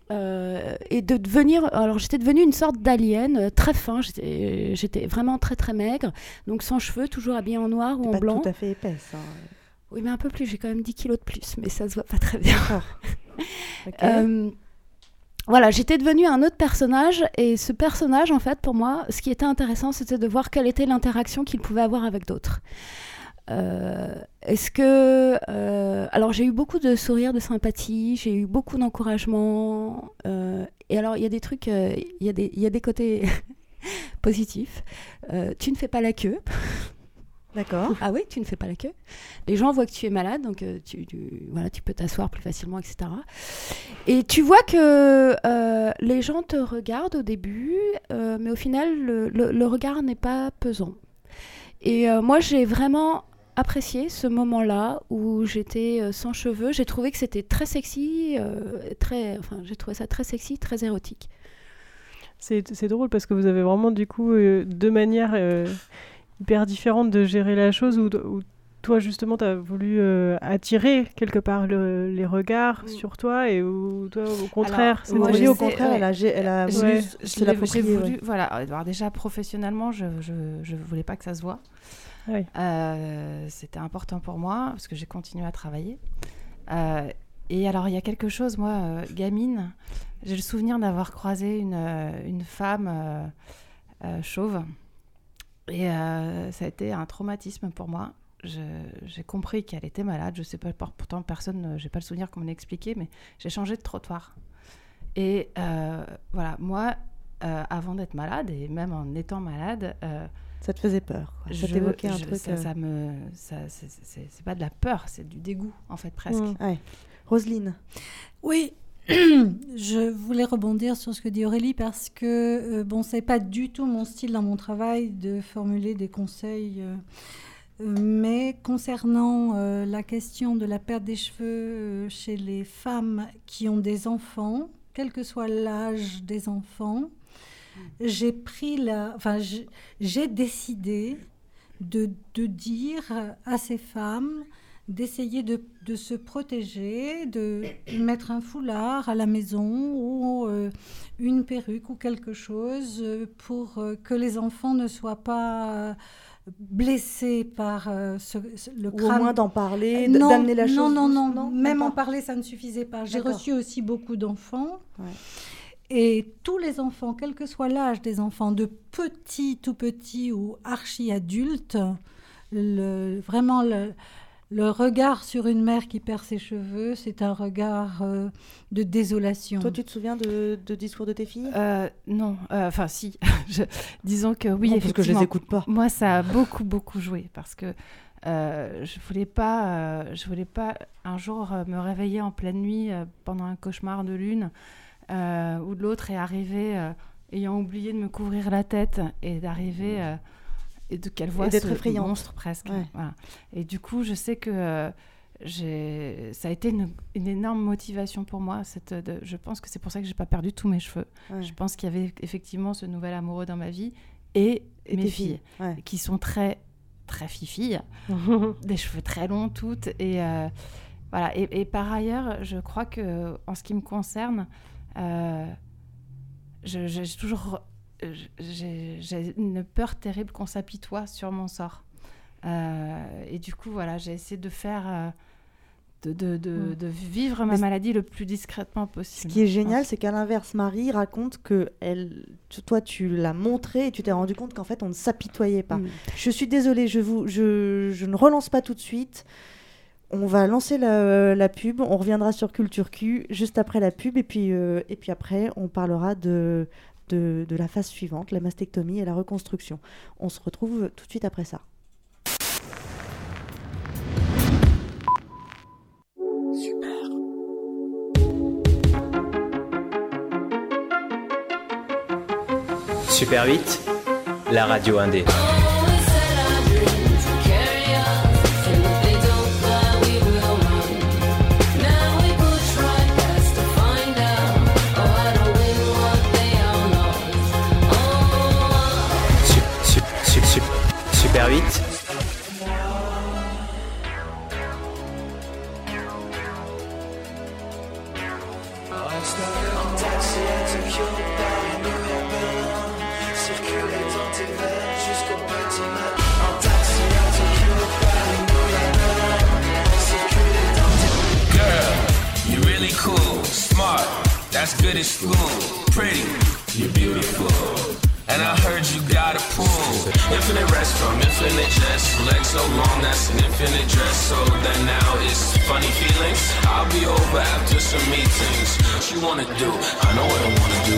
et de devenir, alors j'étais devenue une sorte d'alien, très fin, j'étais vraiment très très maigre, donc sans cheveux, toujours habillée en noir ou en pas blanc. tout à fait épaisse. Hein. Oui, mais un peu plus. J'ai quand même 10 kilos de plus, mais ça se voit pas très bien. Euh, voilà, j'étais devenue un autre personnage, et ce personnage, en fait, pour moi, ce qui était intéressant, c'était de voir quelle était l'interaction qu'il pouvait avoir avec d'autres. Euh, est-ce que. Euh, alors, j'ai eu beaucoup de sourires de sympathie, j'ai eu beaucoup d'encouragement. et alors, il y a des trucs, il y, y, a des côtés positifs. tu ne fais pas la queue. D'accord. Ah oui, tu ne fais pas la queue. Les gens voient que tu es malade, donc euh, tu, voilà, tu peux t'asseoir plus facilement, etc. Et tu vois que euh, les gens te regardent au début, euh, mais au final, le, regard n'est pas pesant. Et moi, j'ai vraiment apprécié ce moment-là où j'étais sans cheveux. J'ai trouvé que c'était très sexy, très, enfin, j'ai trouvé ça très sexy, très érotique. C'est drôle parce que vous avez vraiment du coup deux manières hyper différente de gérer la chose où, toi justement tu as voulu euh, attirer quelque part les regards sur toi et où toi au contraire c'est au contraire? elle a, elle a voulu se l'approprier voilà alors déjà professionnellement je, je, voulais pas que ça se voit. Euh, c'était important pour moi parce que j'ai continué à travailler. Euh, et alors il y a quelque chose moi gamine j'ai le souvenir d'avoir croisé une, une femme chauve et euh, ça a été un traumatisme pour moi. J'ai compris qu'elle était malade. Je sais pas, pourtant personne, j'ai pas le souvenir qu'on me l'ait expliqué, mais j'ai changé de trottoir. Et euh, voilà, moi, euh, avant d'être malade et même en étant malade, ça te faisait peur. Ça t'évoquait un truc. Ça, ça me, c'est pas de la peur, c'est du dégoût en fait presque. Mmh. Ouais. Roselyne. Oui, je voulais rebondir sur ce que dit Aurélie parce que euh, bon, pas du tout mon style dans mon travail de formuler des conseils. Euh, euh, mais concernant la question de la perte des cheveux chez les femmes qui ont des enfants, quel que soit l'âge des enfants, j'ai pris la, j'ai décidé de dire à ces femmes d'essayer de, de, se protéger, de mettre un foulard à la maison ou euh, une perruque ou quelque chose pour euh, que les enfants ne soient pas blessés par ce, le crâne. Ou au moins d'en parler, d'amener la chose. Non, non, non, non. Même en parler, ça ne suffisait pas. J'ai reçu aussi beaucoup d'enfants. Ouais. Et tous les enfants, quel que soit l'âge des enfants, de petits, tout petits ou archi-adultes, vraiment le, regard sur une mère qui perd ses cheveux, c'est un regard euh, de désolation. Toi, tu te souviens de, discours de tes filles? Euh, Non, euh, enfin si. disons que oui, parce que je les écoute pas. Moi, ça a beaucoup, beaucoup joué parce que je voulais pas, je voulais pas un jour me réveiller en pleine nuit pendant un cauchemar de lune euh, où l'autre est arrivé euh, ayant oublié de me couvrir la tête et d'arriver mmh. Euh, et de qu'elle voit ce monstre presque. Et du coup, je sais que ça a été une, énorme motivation pour moi. Cette, je pense que c'est pour ça que j'ai pas perdu tous mes cheveux. Je pense qu'il y avait effectivement ce nouvel amoureux dans ma vie et, mes filles, qui sont très très fifilles, des cheveux très longs toutes et voilà. Et, et, par ailleurs, je crois que en ce qui me concerne, euh, j'ai toujours j'ai une peur terrible qu'on s'apitoie sur mon sort. Euh, et du coup, voilà, j'ai essayé de faire, euh, de, de, de, de, vivre ma maladie le plus discrètement possible. Ce qui est génial, c'est qu'à l'inverse, Marie raconte que elle, toi, tu l'as montré et tu t'es rendu compte qu'en fait, on ne s'apitoyait pas. Mm. Je suis désolée, je, vous, je, je ne relance pas tout de suite. On va lancer la, pub, on reviendra sur Culture Q juste après la pub, et puis, euh, et puis après, on parlera de, de, la phase suivante, la mastectomie et la reconstruction. On se retrouve tout de suite après ça. Super. Super 8, la radio indé. That's good as school. Pretty, you're beautiful. And I heard you got a pool. Infinite rest from infinite jest. Legs so long, that's an infinite dress. So that now it's funny feelings. I'll be over after some meetings. What you wanna do? I know what I wanna do.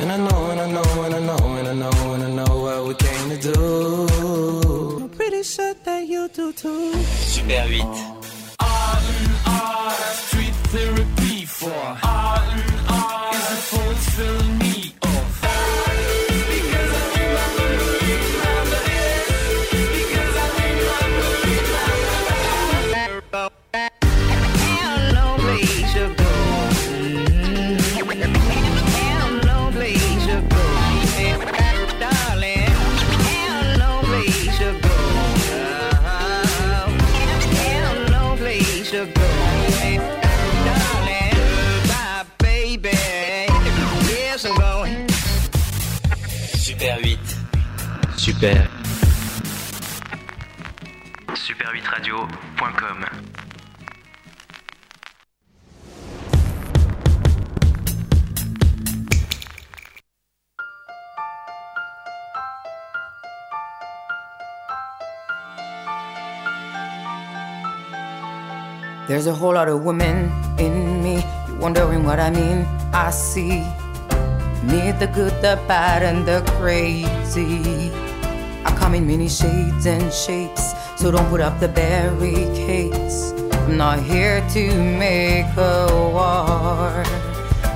And I know, and I know, and I know, and I know, and I know what we came to do. I'm pretty sure that you do too. Super 8. R and R, street therapy for. Arlen, Arlen. Ist es voll Super. Super8radio.com There's a whole lot of women in me. You're wondering what I mean. I see me the good, the bad, and the crazy. I come in many shades and shapes, so don't put up the barricades. I'm not here to make a war,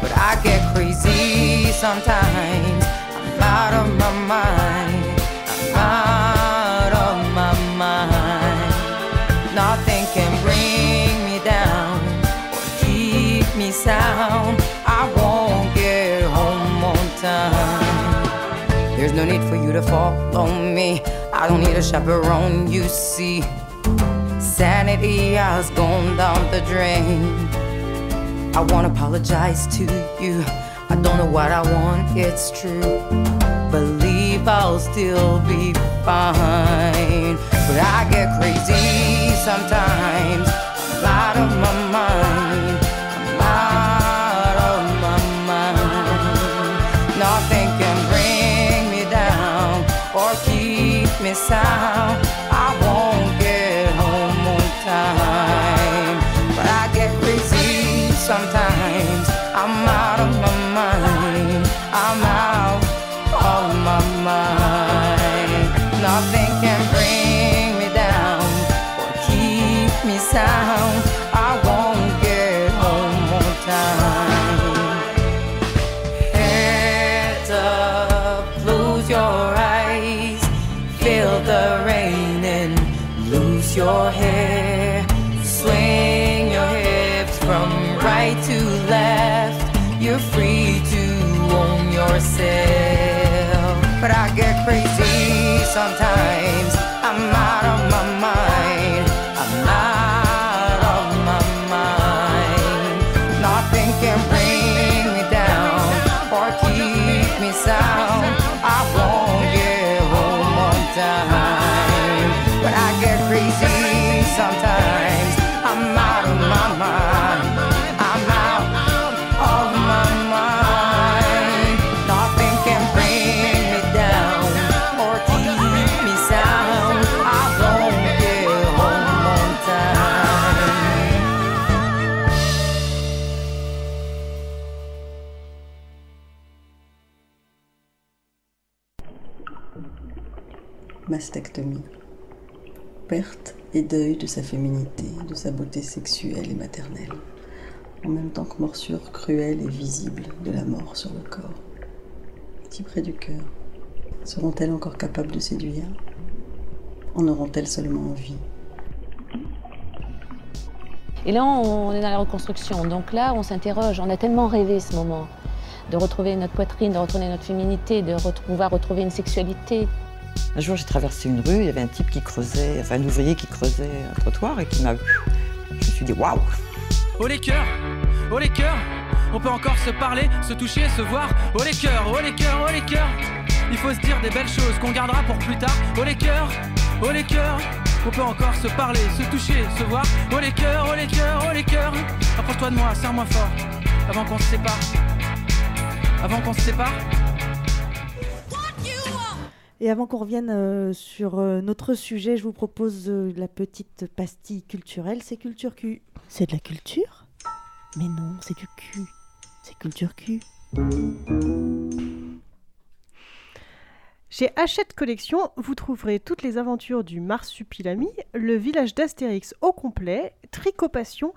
but I get crazy sometimes. I'm out of my mind. I don't need a chaperone, you see. sanity has gone down the drain. I wanna apologize to you. I don't know what I want, it's true. Believe I'll still be fine. But I get crazy sometimes. I'm out of my mind. Sometimes. Perte et deuil de sa féminité, de sa beauté sexuelle et maternelle, en même temps que morsure cruelle et visible de la mort sur le corps. Si près du cœur, seront-elles encore capables de séduire? En auront-elles seulement envie? Et là, on est dans la reconstruction. Donc là, on s'interroge. On a tellement rêvé ce moment de retrouver notre poitrine, de retrouver notre féminité, de pouvoir retrouver une sexualité. Un jour, j'ai traversé une rue, il y avait un type qui creusait, enfin un ouvrier qui creusait un trottoir et qui m'a. Je me suis dit waouh Oh les cœurs, oh les cœurs, on peut encore se parler, se toucher, se voir. Oh les cœurs, oh les cœurs, oh les cœurs. Il faut se dire des belles choses qu'on gardera pour plus tard. Oh les cœurs, oh les cœurs, on peut encore se parler, se toucher, se voir. Oh les cœurs, oh les cœurs, oh les cœurs. Approche-toi de moi, serre-moi fort, avant qu'on se sépare. Avant qu'on se sépare. Et avant qu'on revienne euh, sur euh, notre sujet, je vous propose euh, la petite pastille culturelle. C'est Culture Q. C'est de la culture? Mais non, c'est du cul. C'est Culture Q. Chez Hachette Collection, vous trouverez toutes les aventures du Marsupilami, le village d'Astérix au complet, Tricopassion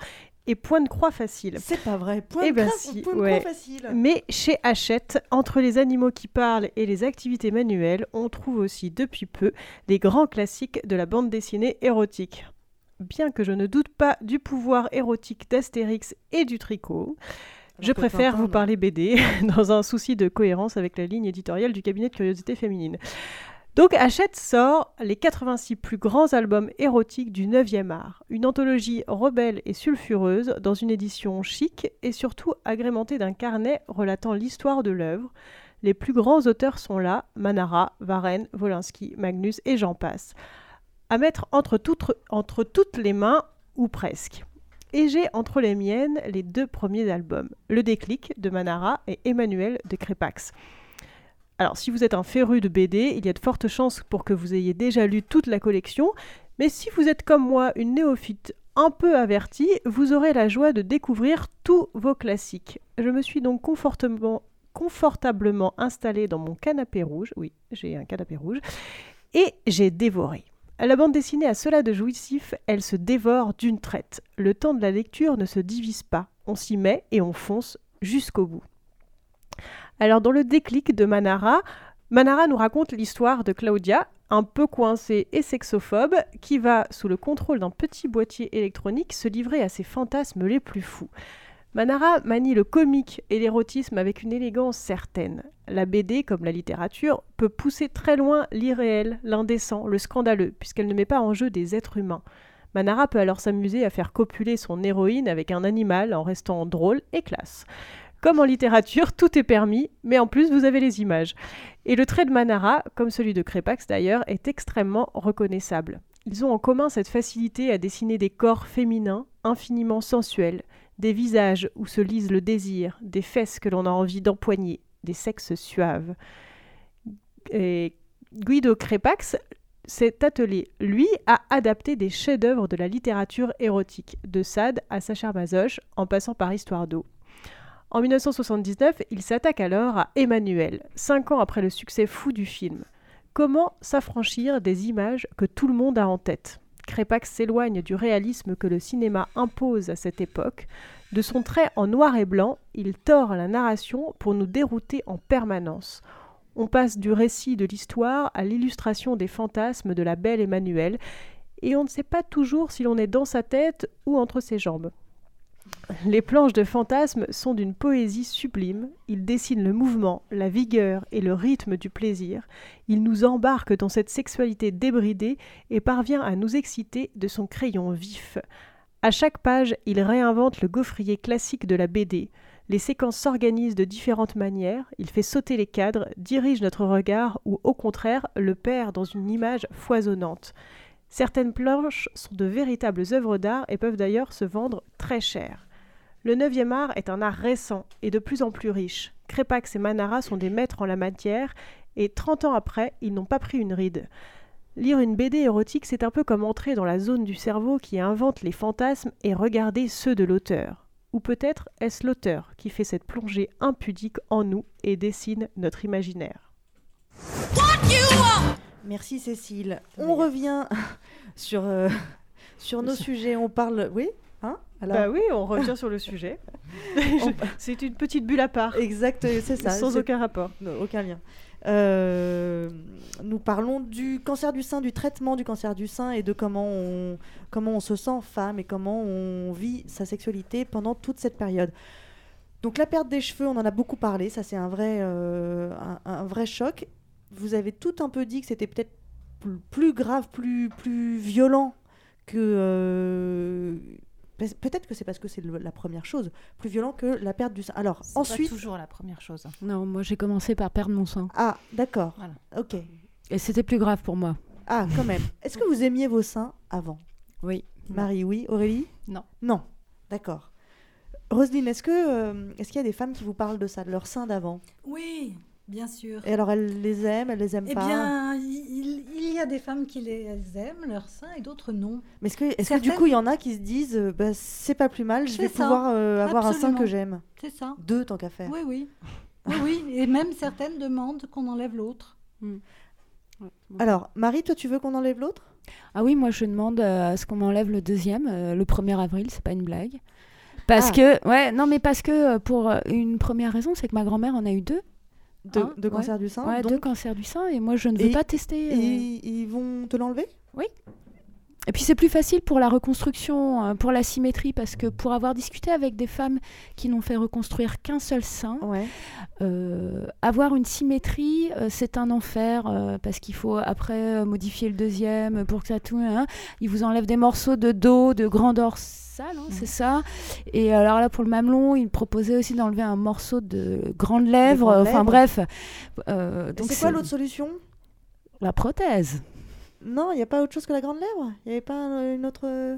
et Point de croix facile. C'est pas vrai, Point Eh de ben croix- si, Point de croix facile. Mais chez Hachette, entre les animaux qui parlent et les activités manuelles, on trouve aussi depuis peu les grands classiques de la bande dessinée érotique. Bien que je ne doute pas du pouvoir érotique d'Astérix et du tricot, je préfère vous parler BD dans un souci de cohérence avec la ligne éditoriale du cabinet de curiosité féminine. Donc Hachette sort les 86 plus grands albums érotiques du 9e art, une anthologie rebelle et sulfureuse dans une édition chic et surtout agrémentée d'un carnet relatant l'histoire de l'œuvre. Les plus grands auteurs sont là, Manara, Varenne, Wolinski, Magnus et j'en passe. À mettre entre entre toutes les mains, ou presque. Et j'ai entre les miennes les deux premiers albums, Le déclic de Manara et Emmanuel de Crépax. Alors, si vous êtes un féru de BD, il y a de fortes chances pour que vous ayez déjà lu toute la collection, mais si vous êtes comme moi une néophyte un peu avertie, vous aurez la joie de découvrir tous vos classiques. Je me suis donc confortablement, installée dans mon canapé rouge, oui, j'ai un canapé rouge, et j'ai dévoré. La bande dessinée a cela de jouissif, elle se dévore d'une traite. Le temps de la lecture ne se divise pas, on s'y met et on fonce jusqu'au bout. Alors dans le déclic de Manara, Manara nous raconte l'histoire de Claudia, un peu coincée et sexophobe, qui va, sous le contrôle d'un petit boîtier électronique, se livrer à ses fantasmes les plus fous. Manara manie le comique et l'érotisme avec une élégance certaine. La BD, comme la littérature, peut pousser très loin l'irréel, l'indécent, le scandaleux, puisqu'elle ne met pas en jeu des êtres humains. Manara peut alors s'amuser à faire copuler son héroïne avec un animal en restant drôle et classe. Comme en littérature, tout est permis, mais en plus vous avez les images. Et le trait de Manara, comme celui de Crépax d'ailleurs, est extrêmement reconnaissable. Ils ont en commun cette facilité à dessiner des corps féminins infiniment sensuels, des visages où se lise le désir, des fesses que l'on a envie d'empoigner, des sexes suaves. Guido Crépax s'est attelé, lui, à adapter des chefs-d'œuvre de la littérature érotique, de Sade à Sacha Masoch, en passant par Histoire d'eau. En 1979, il s'attaque alors à Emmanuel, cinq ans après le succès fou du film. Comment s'affranchir des images que tout le monde a en tête? Crépax s'éloigne du réalisme que le cinéma impose à cette époque. De son trait en noir et blanc, il tord la narration pour nous dérouter en permanence. On passe du récit de l'histoire à l'illustration des fantasmes de la belle Emmanuel, et on ne sait pas toujours si l'on est dans sa tête ou entre ses jambes. Les planches de fantasmes sont d'une poésie sublime. Ils dessinent le mouvement, la vigueur et le rythme du plaisir. Il nous embarque dans cette sexualité débridée et parvient à nous exciter de son crayon vif. À chaque page, il réinvente le gaufrier classique de la BD. Les séquences s'organisent de différentes manières, il fait sauter les cadres, dirige notre regard ou au contraire le perd dans une image foisonnante. Certaines planches sont de véritables œuvres d'art et peuvent d'ailleurs se vendre très cher. Le 9e art est un art récent et de plus en plus riche. Crépax et Manara sont des maîtres en la matière et 30 ans après, ils n'ont pas pris une ride. Lire une BD érotique, c'est un peu comme entrer dans la zone du cerveau qui invente les fantasmes et regarder ceux de l'auteur. Ou peut-être est-ce l'auteur qui fait cette plongée impudique en nous et dessine notre imaginaire. Merci Cécile. On revient sur, euh, sur nos sujets. On parle. Oui? Alors... Bah oui, on revient sur le sujet. c'est une petite bulle à part. Exact, c'est ça. Sans aucun rapport. Non, aucun lien. Euh, nous parlons du cancer du sein, du traitement du cancer du sein et de comment on, comment on se sent femme et comment on vit sa sexualité pendant toute cette période. Donc la perte des cheveux, on en a beaucoup parlé, ça c'est un vrai, euh, un, un, vrai choc vous avez tout un peu dit que c'était peut-être plus grave, plus, plus violent que. Euh, peut-être que c'est parce que c'est la première chose, plus violent que la perte du sein. Alors ensuite. Pas toujours la première chose. Non, moi j'ai commencé par perdre mon sang. Ah, d'accord. Ok. Et c'était plus grave pour moi. Ah, quand même. Est-ce que vous aimiez vos seins avant? Oui. Marie, oui. Aurélie? Non. Non. D'accord. Roselyne, est-ce que euh, est-ce qu'il y a des femmes qui vous parlent de ça, de leur sein d'avant? Oui, Bien sûr. Et alors, elles les aiment, elles les aiment eh pas Eh bien, il, il, y a des femmes qui les aiment, leur sein, et d'autres non. Mais est-ce que, est que, du coup, il y en a qui se disent, euh, bah, c'est pas plus mal, je vais ça. pouvoir euh, avoir un sein que j'aime C'est ça. Deux, tant qu'à faire. Oui, oui. oui, oui. Et même certaines demandent qu'on enlève l'autre. Hmm. Alors, Marie, toi, tu veux qu'on enlève l'autre? Ah oui, moi, je demande euh, à ce qu'on m'enlève le deuxième, le 1er avril, c'est pas une blague. Parce ah. que, ouais, non, mais parce que pour une première raison, c'est que ma grand-mère en a eu deux. De, hein de cancer du sein Ouais, donc... de cancer du sein. Et moi, je ne veux pas tester. Et euh... ils vont te l'enlever? Oui. Et puis c'est plus facile pour la reconstruction, euh, pour la symétrie, parce que pour avoir discuté avec des femmes qui n'ont fait reconstruire qu'un seul sein, ouais. euh, avoir une symétrie, euh, c'est un enfer, euh, parce qu'il faut après modifier le deuxième pour que ça tout... Hein, ils vous enlèvent des morceaux de dos, de grandeur Hein, mmh. c'est ça. Et alors là, pour le mamelon, il proposait aussi d'enlever un morceau de grande lèvre. Enfin bref. Donc c'est quoi l'autre solution? La prothèse. Non, il n'y a pas autre chose que la grande lèvre Il n'y avait pas une autre...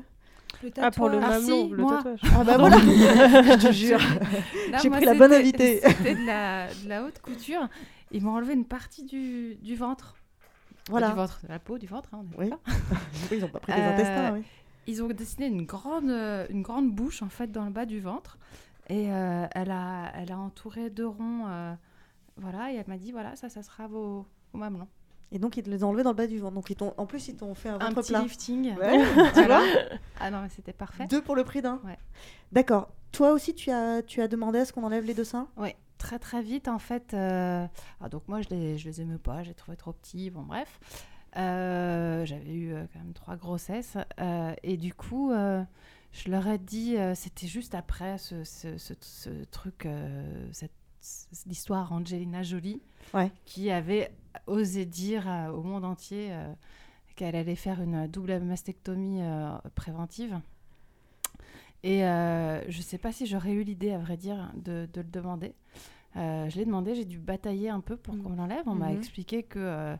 Ah, pour le ah, mamelon, si, le moi. tatouage. Ah bah voilà, je te jure. J'ai pris la bonne invitée. C'était de la, de la haute couture. Ils m'ont enlevé une partie du, du ventre. Voilà. du ventre, de la peau, du ventre, hein, on est oui. ils n'ont pas pris des euh, intestins, oui. Ils ont dessiné une grande, une grande bouche, en fait, dans le bas du ventre. Et euh, elle, a, elle a entouré deux ronds. Euh, voilà, et elle m'a dit, voilà, ça, ça sera vos, vos mamelons. Et donc, ils te les ont enlevés dans le bas du ventre. Donc, ils en plus, ils t'ont fait un un petit plat. lifting. Ouais, tu vois Ah non, mais c'était parfait. Deux pour le prix d'un Ouais. D'accord. Toi aussi, tu as, tu as demandé à ce qu'on enlève les deux seins? Oui, très très vite, en fait. Euh... Ah, donc, moi, je les, je les aimais pas. J'ai trouvé trop petits. Bon, bref. Euh, j'avais eu euh, quand même trois grossesses. Et du coup, je leur ai dit, euh, c'était juste après ce, ce, ce, ce truc, euh, cette, l'histoire Angelina Jolie, ouais. qui avait osé dire au monde entier qu'elle allait faire une double mastectomie euh, préventive. Et euh, je ne sais pas si j'aurais eu l'idée, à vrai dire, de, de le demander. Euh, je l'ai demandé, j'ai dû batailler un peu pour qu'on me l'enlève. On m'a Mhm. expliqué que euh,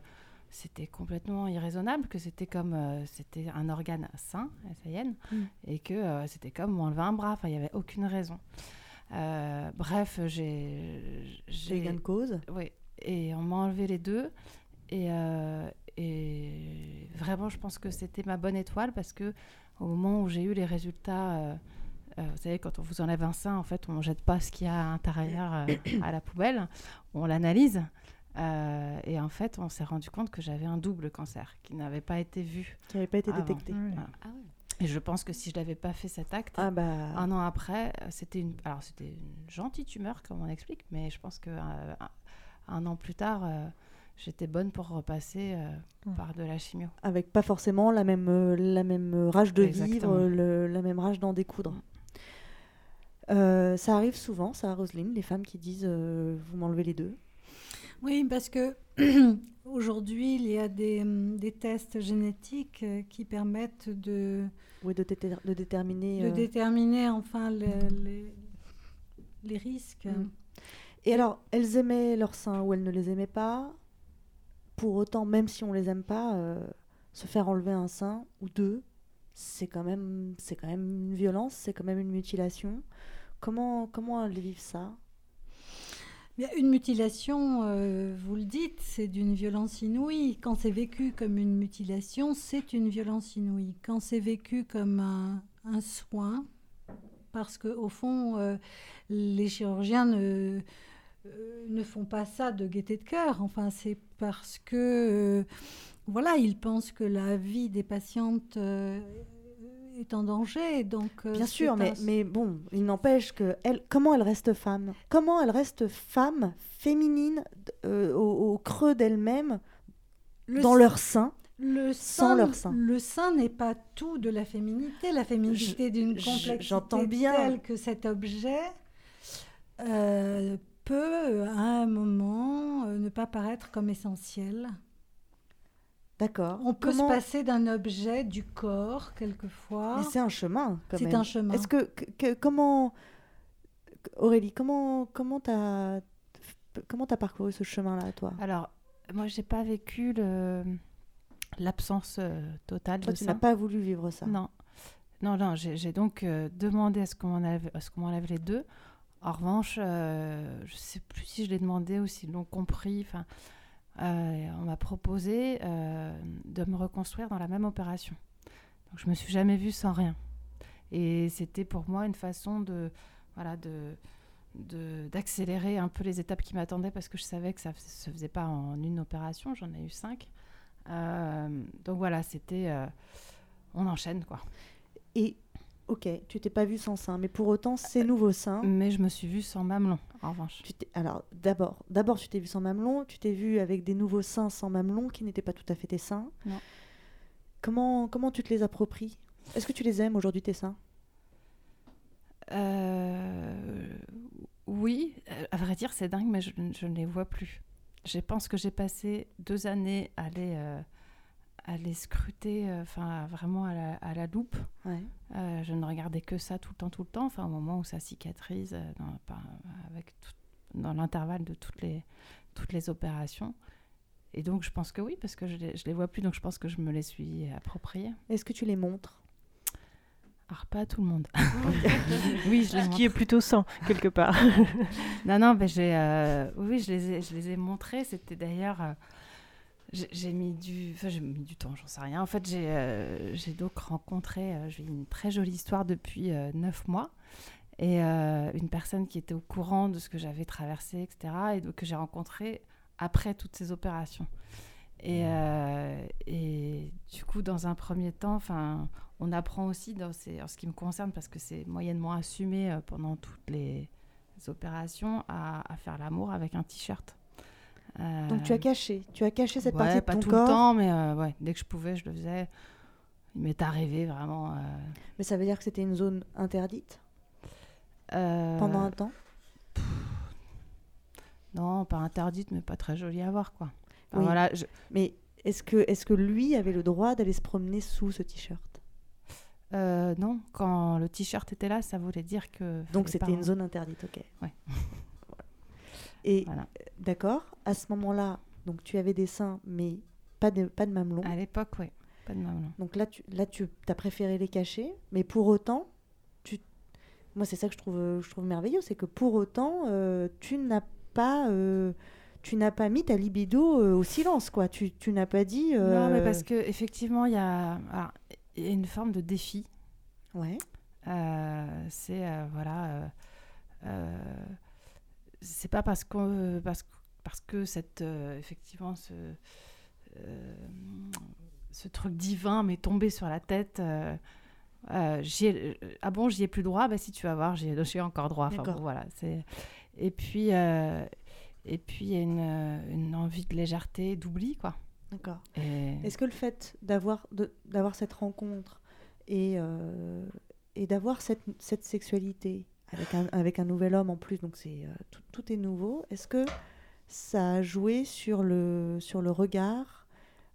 c'était complètement irraisonnable, que c'était comme euh, c'était un organe sain, SAIN, Mhm. et que euh, c'était comme m'enlever un bras. Enfin, il n'y avait aucune raison. Euh, bref, j'ai. J'ai gain de cause. Oui, et on m'a enlevé les deux. Et, euh, et vraiment, je pense que c'était ma bonne étoile parce que au moment où j'ai eu les résultats, euh, euh, vous savez, quand on vous enlève un sein, en fait, on ne jette pas ce qu'il y a à l'intérieur euh, à la poubelle, on l'analyse. Euh, et en fait, on s'est rendu compte que j'avais un double cancer qui n'avait pas été vu. Qui n'avait pas été avant. détecté. Voilà. Et je pense que si je n'avais pas fait cet acte, Ah bah. un an après, c'était une, alors c'était une gentille tumeur, comme on explique, mais je pense que euh, un, an plus tard, euh, j'étais bonne pour repasser euh, Mm. par de la chimio. Avec pas forcément la même, euh, la même rage de Exactement. vivre, le- la même rage d'en découdre. Euh, ça arrive souvent, ça, Roselyne, les femmes qui disent euh, Vous m'enlevez les deux? Oui, parce que aujourd'hui, il y a des, des tests génétiques qui permettent de, Oui, de, déter- de déterminer. de euh, déterminer enfin le- les, les risques. Mm. Et alors, elles aimaient leurs seins ou elles ne les aimaient pas. Pour autant, même si on les aime pas, euh, se faire enlever un sein ou deux, c'est quand même, c'est quand même une violence, c'est quand même une mutilation. Comment, comment elles vivent ça? Une mutilation, euh, vous le dites, c'est d'une violence inouïe. Quand c'est vécu comme une mutilation, c'est une violence inouïe. Quand c'est vécu comme un, un soin, parce qu'au fond, euh, les chirurgiens ne, ne font pas ça de gaieté de cœur. Enfin, c'est parce que, euh, voilà, ils pensent que la vie des patientes euh, est en danger. Donc, euh, Bien sûr, mais, un- mais bon, il n'empêche que elle, comment elle reste femme? Comment elle reste femme, féminine, euh, au, au creux d'elle-même, Le dans leur sein, Le sans sein, leur sein Le sein n'est pas tout de la féminité. La féminité d'une complexité j'entends bien. telle que cet objet euh, peut, à un moment, euh, ne pas paraître comme essentiel. D'accord. On peut Comment- se passer d'un objet, du corps, quelquefois. Mais c'est un chemin, quand C'est même. un chemin. Est-ce que, que- que- comment, Aurélie, comment comment t'as comment t'as parcouru ce chemin-là, toi? Alors, moi, j'ai pas vécu le- l'absence euh, totale Toi, de tu ça. n'as pas voulu vivre ça? Non, non, non. J'ai donc euh, demandé à ce qu'on m'enlève, à ce qu'on m'enlève les deux. En revanche, euh, je sais plus si je l'ai demandé ou s'ils l'ont compris. Enfin, euh, on m'a proposé euh, de me reconstruire dans la même opération. Donc, je me suis jamais vue sans rien. Et c'était pour moi une façon de, voilà, de d'accélérer un peu les étapes qui m'attendaient parce que je savais que ça ne se faisait pas en une opération, j'en ai eu cinq. Donc voilà, c'était... on enchaîne quoi. Et ok, tu t'es pas vue sans sein, mais pour autant, ces nouveaux seins. Mais je me suis vue sans mamelon, en revanche. Tu alors d'abord, d'abord tu t'es vue sans mamelon, tu t'es vue avec des nouveaux seins sans mamelon qui n'étaient pas tout à fait tes seins. Non. Comment comment tu te les appropries? Est-ce que tu les aimes aujourd'hui tes seins? Euh, oui, euh, à vrai dire, c'est dingue, mais je, je ne les vois plus. Je pense que j'ai passé deux années à les, euh, à les scruter, euh, enfin vraiment à la, à la loupe. Ouais. Euh, je ne regardais que ça tout le temps, tout le temps, enfin au moment où ça cicatrise, euh, dans, par- avec tout- dans l'intervalle de toutes les, toutes les opérations. Et donc je pense que oui, parce que je les, je les vois plus, donc je pense que je me les suis appropriées. Est-ce que tu les montres? Alors pas à tout le monde. oui, je les Ce qui est plutôt sain, quelque part. non, non, mais j'ai, euh, oui, je les ai, je les ai montrés. C'était d'ailleurs, euh, j'ai mis du, enfin, j'ai mis du temps, j'en sais rien. En fait, j'ai, euh, j'ai donc rencontré, euh, j'ai une très jolie histoire depuis euh, neuf mois, et euh, une personne qui était au courant de ce que j'avais traversé, etc., et donc que j'ai rencontré après toutes ces opérations. Et, euh, et du coup, dans un premier temps, enfin, on apprend aussi dans ces, en ce qui me concerne, parce que c'est moyennement assumé pendant toutes les opérations, à, à faire l'amour avec un t-shirt. Euh, Donc tu as caché, tu as caché cette ouais, partie de pas ton tout corps. le temps, mais euh, ouais, dès que je pouvais, je le faisais. Il m'est arrivé vraiment. euh, Mais ça veut dire que c'était une zone interdite? Pendant un temps? Non, pas interdite, mais pas très jolie à voir, quoi. Enfin, Oui. voilà, je- Mais Est-ce que, est que lui avait le droit d'aller se promener sous ce t-shirt? Non, quand le t-shirt était là, ça voulait dire que. Donc c'était pas- une zone interdite, ok. Ouais. Et Voilà. euh, d'accord, à ce moment-là, donc tu avais des seins, mais pas de, pas de mamelons. À l'époque, oui, pas de mamelons. Donc là, tu là, tu as préféré les cacher, mais pour autant, tu... moi c'est ça que je trouve, je trouve merveilleux, c'est que pour autant, euh, tu n'as pas, euh, tu n'as pas mis ta libido euh, au silence, quoi. Tu, tu n'as pas dit. Non, mais parce que effectivement, il y a, y une forme de défi. Ouais. C'est voilà. euh, c'est pas parce qu'on parce, parce que cette euh, effectivement ce euh, ce truc divin m'est tombé sur la tête. euh, euh, ai- euh, ah bon, j'y ai plus droit? Bah si, tu vas voir, j'y ai, ai encore droit. Enfin, bon, voilà. C'est et puis euh, et puis il y a une, euh, une envie de légèreté, d'oubli, quoi. D'accord. Et- Est-ce que le fait d'avoir d'avoir cette rencontre et, euh, et d'avoir cette, cette sexualité avec un, avec un nouvel homme en plus, donc c'est euh, tout, tout est nouveau, est-ce que ça a joué sur le, sur le regard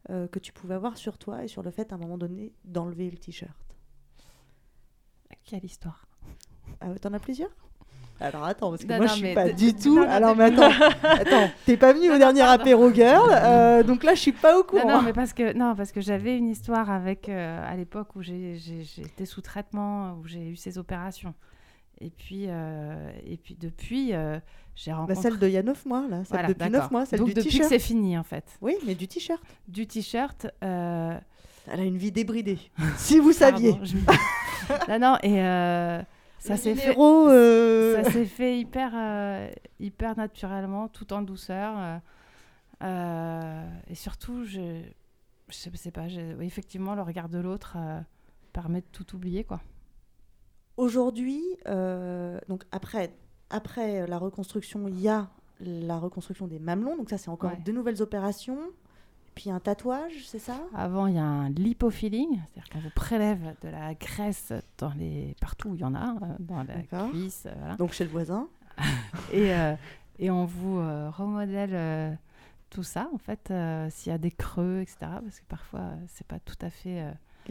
euh, que tu pouvais avoir sur toi et sur le fait à un moment donné d'enlever le t-shirt? Quelle histoire ah, T'en as plusieurs? Alors attends, parce que Non, moi non, je suis pas du tout. non, Alors mais attends, attends, t'es pas venu au dernier apéro girl, euh, donc là je suis pas au courant. Non, non, mais parce que, non, parce que j'avais une histoire avec, euh, à l'époque où j'étais sous traitement, où j'ai eu ces opérations. Et puis, euh, et puis depuis, euh, j'ai rencontré... Bah, celle de il y a 9 mois, là. Celle Voilà, depuis 9 d'accord. mois, celle Donc du depuis que t-shirt. c'est fini, en fait. Oui, mais du t-shirt. Du t-shirt... euh, Elle a une vie débridée. si vous saviez. Pardon, je non, non, et ça s'est fait... Ça s'est fait hyper, hyper naturellement, tout en douceur. et surtout, je... Je sais, pas, effectivement, le regard de l'autre permet de tout oublier, quoi. Aujourd'hui, euh, donc après, après la reconstruction, il y a la reconstruction des mamelons. Donc ça, c'est encore Ouais. deux nouvelles opérations. Puis un tatouage, c'est ça? Avant, il y a un lipofilling, c'est-à-dire qu'on vous prélève de la graisse dans les... partout où il y en a, euh, dans la cuisse. euh, voilà. Donc chez le voisin. et, euh, et on vous euh, remodèle tout ça, en fait, s'il y a des creux, etc. Parce que parfois, c'est pas tout à fait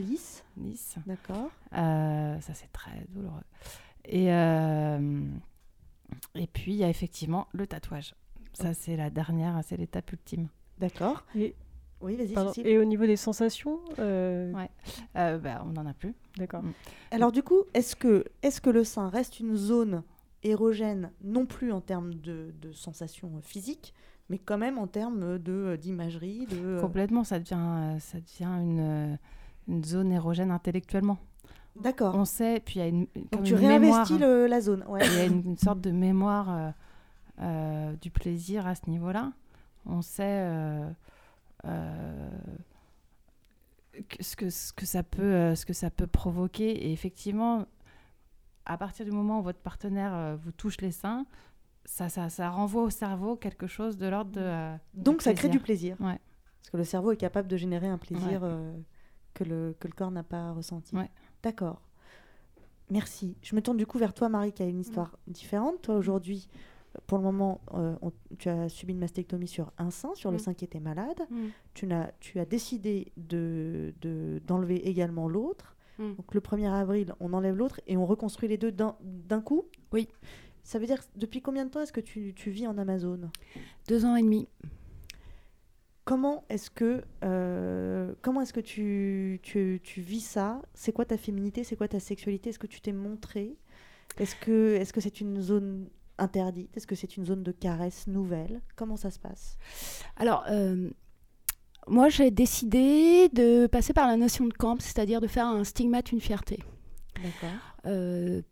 lisse. lisse. D'accord. Euh, ça, c'est très douloureux. Et, euh, et puis, il y a effectivement le tatouage. Ça, c'est la dernière, c'est l'étape ultime. D'accord. Et... Oui, vas-y. Et au niveau des sensations euh, Ouais. Euh, bah, on n'en a plus. D'accord. Alors du coup, est-ce que, est que le sein reste une zone érogène, non plus en termes de, de sensations physiques, mais quand même en termes de, d'imagerie, de... euh, Complètement, ça devient, ça devient une, euh, une zone érogène intellectuellement. D'accord. On sait, puis il y a une, comme tu une réinvestis mémoire, le- la zone, ouais. Il y a une, une sorte de mémoire euh, euh, du plaisir à ce niveau-là. On sait euh, que- ce, que, ce, que ça peut, ce que ça peut provoquer. Et effectivement, à partir du moment où votre partenaire vous touche les seins, ça, ça, ça renvoie au cerveau quelque chose de l'ordre de. Donc ça crée du plaisir. Ouais. Parce que le cerveau est capable de générer un plaisir Ouais. euh, que, le, que le corps n'a pas ressenti. Ouais. D'accord. Merci. Je me tourne du coup vers toi, Marie, qui a une histoire différente. Toi, aujourd'hui, pour le moment, euh, on- tu as subi une mastectomie sur un sein, sur le Mm. sein qui était malade. Mm. Tu, n'as, tu as décidé de, de- d'enlever également l'autre. Mm. Donc le 1er avril, on enlève l'autre et on reconstruit les deux d'un, d'un coup Oui. Ça veut dire, depuis combien de temps est-ce que tu, tu vis en Amazone? Deux ans et demi. Comment est-ce que, euh, comment est-ce que tu, tu, tu vis ça? C'est quoi ta féminité? C'est quoi ta sexualité? Est-ce que tu t'es montré Est-ce que est-ce que c'est une zone interdite? Est-ce que c'est une zone de caresse nouvelle? Comment ça se passe? Alors, euh, moi, j'ai décidé de passer par la notion de camp, c'est-à-dire de faire un stigmate une fierté. D'accord. Euh,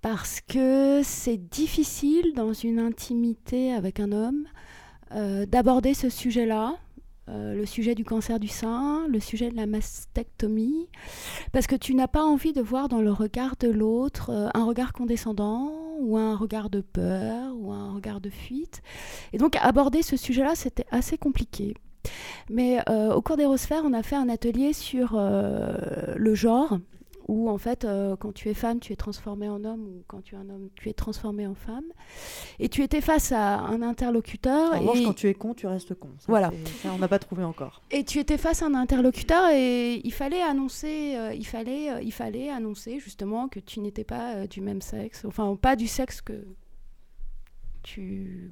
parce que c'est difficile dans une intimité avec un homme euh, d'aborder ce sujet-là, euh, le sujet du cancer du sein, le sujet de la mastectomie, parce que tu n'as pas envie de voir dans le regard de l'autre euh, un regard condescendant ou un regard de peur ou un regard de fuite. Et donc aborder ce sujet-là, c'était assez compliqué. Mais euh, au cours des Rosphères, on a fait un atelier sur le genre où en fait, euh, quand tu es femme, tu es transformé en homme, ou quand tu es un homme, tu es transformé en femme. Et tu étais face à un interlocuteur. En revanche, et... quand tu es con, tu restes con. Ça, Voilà. ça, on n'a pas trouvé encore. Et tu étais face à un interlocuteur et il fallait annoncer, euh, il fallait, euh, il fallait annoncer justement que tu n'étais pas du même sexe, enfin pas du sexe que tu.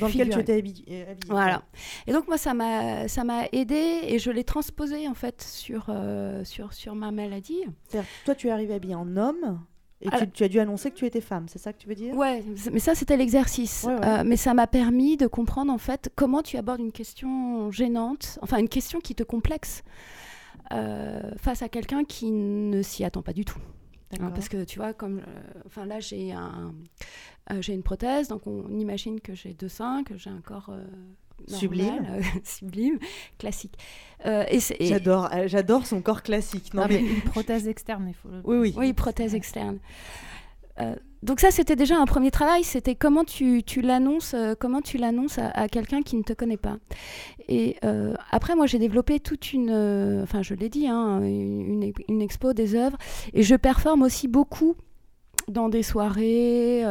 Dans lequel tu étais euh, habillée. Voilà. Et donc moi ça m'a ça m'a aidé et je l'ai transposé en fait sur euh, sur sur ma maladie. C'est-à-dire, toi, tu es arrivé habillée en homme et Alors- tu, tu as dû annoncer que tu étais femme, c'est ça que tu veux dire? Ouais, mais ça c'était l'exercice. Ouais, ouais. Euh, mais ça m'a permis de comprendre en fait comment tu abordes une question gênante, enfin une question qui te complexe euh, face à quelqu'un qui ne s'y attend pas du tout. Hein, parce que tu vois, comme, euh, enfin là j'ai un, euh, j'ai une prothèse, donc on imagine que j'ai deux seins, que j'ai un corps euh, normal, Sublime. euh, sublime, classique. Euh, et c'est- et- J'adore, j'adore son corps classique. Non, Ah, mais... mais- Une prothèse externe, il faut le Oui, oui. Oui, prothèse externe. Donc ça, c'était déjà un premier travail. C'était comment tu, l'annonces, euh, comment tu l'annonces à, quelqu'un qui ne te connaît pas. Et euh, après, moi, j'ai développé toute une, euh, enfin, je l'ai dit, hein, une, une- expo des œuvres, et je performe aussi beaucoup dans des soirées.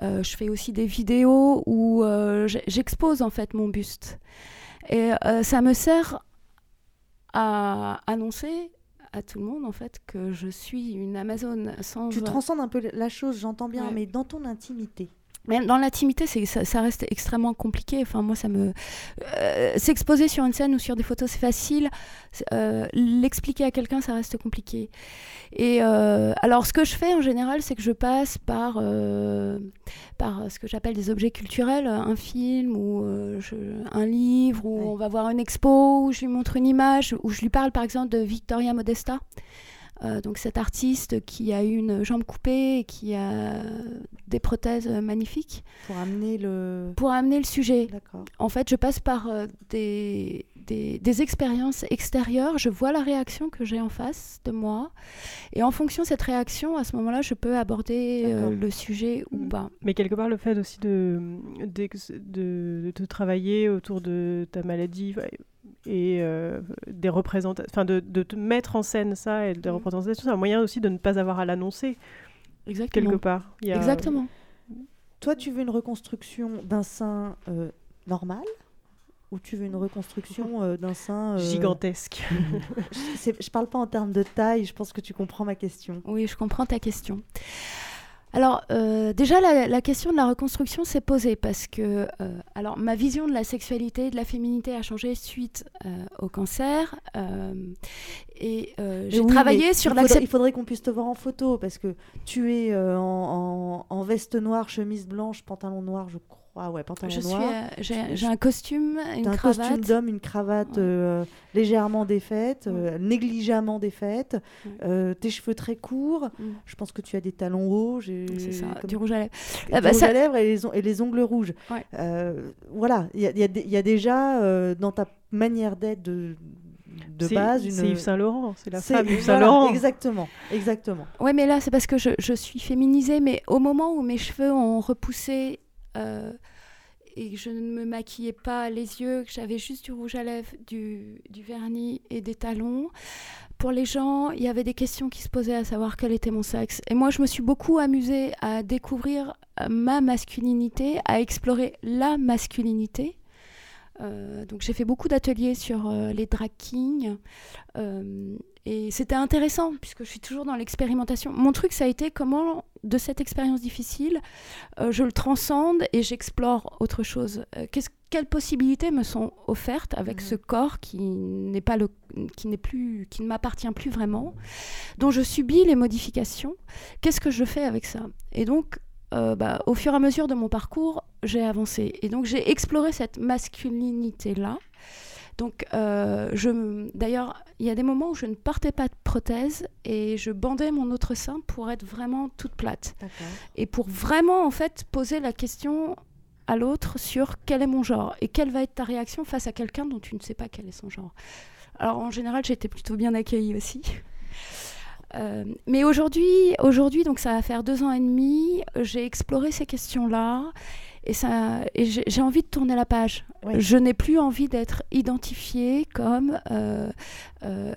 je fais aussi des vidéos où j'expose en fait mon buste. Et ça me sert à annoncer à tout le monde en fait que je suis une Amazone sans Tu transcendes un peu la chose, j'entends bien, Ouais. mais dans ton intimité. Même dans l'intimité, ça, ça reste extrêmement compliqué. Enfin, moi, ça me euh, s'exposer sur une scène ou sur des photos, c'est facile. Euh, L'expliquer à quelqu'un, ça reste compliqué. Et euh, alors, ce que je fais en général, c'est que je passe par par ce que j'appelle des objets culturels, un film ou je- un livre, où on va voir une expo, où je lui montre une image, où je lui parle par exemple de Victoria Modesta. Euh, donc cette artiste qui a eu une jambe coupée et qui a des prothèses magnifiques. Pour amener le... Pour amener le sujet. En fait, je passe par euh, des, des, des expériences extérieures, je vois la réaction que j'ai en face de moi, et en fonction de cette réaction, à ce moment-là, je peux aborder euh, le sujet ou pas. Mais quelque part, le fait aussi de, de, de te travailler autour de ta maladie et euh, des représentations, enfin de, de te mettre en scène ça et des représentations, c'est un moyen aussi de ne pas avoir à l'annoncer. Exactement. Quelque part. Il y a- Exactement. Toi, tu veux une reconstruction d'un sein euh, normal ou tu veux une reconstruction euh, d'un sein... euh, Gigantesque. Je parle pas en termes de taille, je pense que tu comprends ma question. Oui, je comprends ta question. Alors, euh, déjà, la, la question de la reconstruction s'est posée parce que euh, alors, ma vision de la sexualité, de la féminité a changé suite euh, au cancer. et j'ai oui, travaillé sur il faudrait, l'acceptation. il faudrait qu'on puisse te voir en photo parce que tu es en, en- en veste noire, chemise blanche, pantalon noir, je crois. Ouais, pantalon Je suis, noir. euh, j'ai- un costume, une T'as un cravate. costume d'homme, une cravate euh, légèrement défaite, euh, négligemment défaite, euh, tes cheveux très courts. Je pense que tu as des talons hauts. C'est ça, comme- du rouge à lèvres. Du Ah bah, rouge ça- à lèvres et les, on- et les ongles rouges. Euh, voilà, il y a, il y a des- il y a déjà euh, dans ta manière d'être de, base une. c'est Yves Saint Laurent, c'est la C'est- femme Yves Saint Laurent. Exactement, exactement. Ouais, mais là, c'est parce que je, je suis féminisée, mais au moment où mes cheveux ont repoussé euh, et que je ne me maquillais pas les yeux, que j'avais juste du rouge à lèvres, du, du vernis et des talons, pour les gens, il y avait des questions qui se posaient à savoir quel était mon sexe. Et moi, je me suis beaucoup amusée à découvrir euh, ma masculinité, à explorer la masculinité. Euh, donc j'ai fait beaucoup d'ateliers sur euh, les drag kings euh, et c'était intéressant puisque je suis toujours dans l'expérimentation. Mon truc ça a été comment de cette expérience difficile je le transcende et j'explore autre chose. Quelles possibilités me sont offertes avec ce corps qui n'est pas le qui n'est plus qui ne m'appartient plus vraiment, dont je subis les modifications? Qu'est-ce que je fais avec ça? Et donc euh, bah, au fur et à mesure de mon parcours, j'ai avancé. Et donc, j'ai exploré cette masculinité-là. Donc, euh, d'ailleurs, il y a des moments où je ne portais pas de prothèse et je bandais mon autre sein pour être vraiment toute plate. Et pour vraiment, en fait, poser la question à l'autre sur quel est mon genre et quelle va être ta réaction face à quelqu'un dont tu ne sais pas quel est son genre. Alors, en général, j'ai été plutôt bien accueillie aussi. Euh, mais aujourd'hui, aujourd'hui, donc ça va faire deux ans et demi, j'ai exploré ces questions-là et, ça, et j'ai envie de tourner la page. Je n'ai plus envie d'être identifiée comme euh, euh,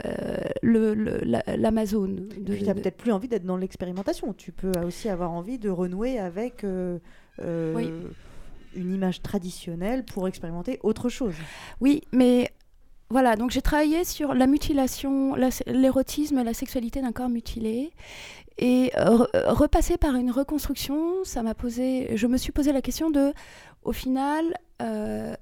l'Amazon. tu n'as peut-être plus envie d'être dans l'expérimentation. Tu peux aussi avoir envie de renouer avec euh, une image traditionnelle pour expérimenter autre chose. Oui, mais voilà, donc j'ai travaillé sur la mutilation, l'érotisme et la sexualité d'un corps mutilé. Et repasser par une reconstruction, ça m'a posé. Je me suis posé la question de, au final, euh,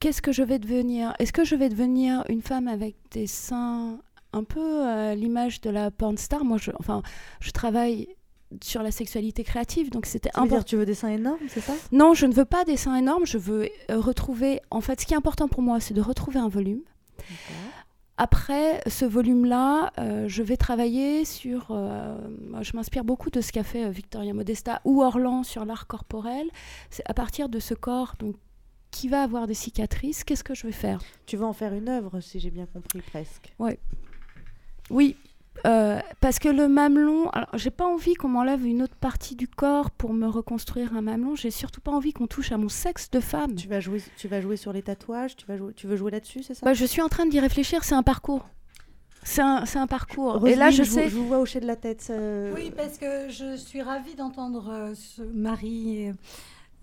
qu'est-ce que je vais devenir? Est-ce que je vais devenir une femme avec des seins un peu à l'image de la porn star? Moi, je, enfin, je travaille sur la sexualité créative, donc c'était important. Tu veux des seins énormes, c'est ça? Non, je ne veux pas des seins énormes. Je veux euh, retrouver. En fait, ce qui est important pour moi, c'est de retrouver un volume. Après ce volume-là, euh, je vais travailler sur. Euh, je m'inspire beaucoup de ce qu'a fait euh, Victoria Modesta ou Orlan sur l'art corporel. C'est à partir de ce corps donc, qui va avoir des cicatrices, qu'est-ce que je vais faire? Tu vas en faire une œuvre, si j'ai bien compris, presque. Ouais. Oui, euh, parce que le mamelon, alors j'ai pas envie qu'on m'enlève une autre partie du corps pour me reconstruire un mamelon. J'ai surtout pas envie qu'on touche à mon sexe de femme. Tu vas jouer, tu vas jouer sur les tatouages. Tu vas jouer, tu veux jouer là-dessus, c'est ça? Bah, Je suis en train d'y réfléchir. C'est un parcours. C'est un, un, parcours. Et là, je, sais. je vous vois hocher de la tête. Oui, parce que je suis ravie d'entendre euh, ce mari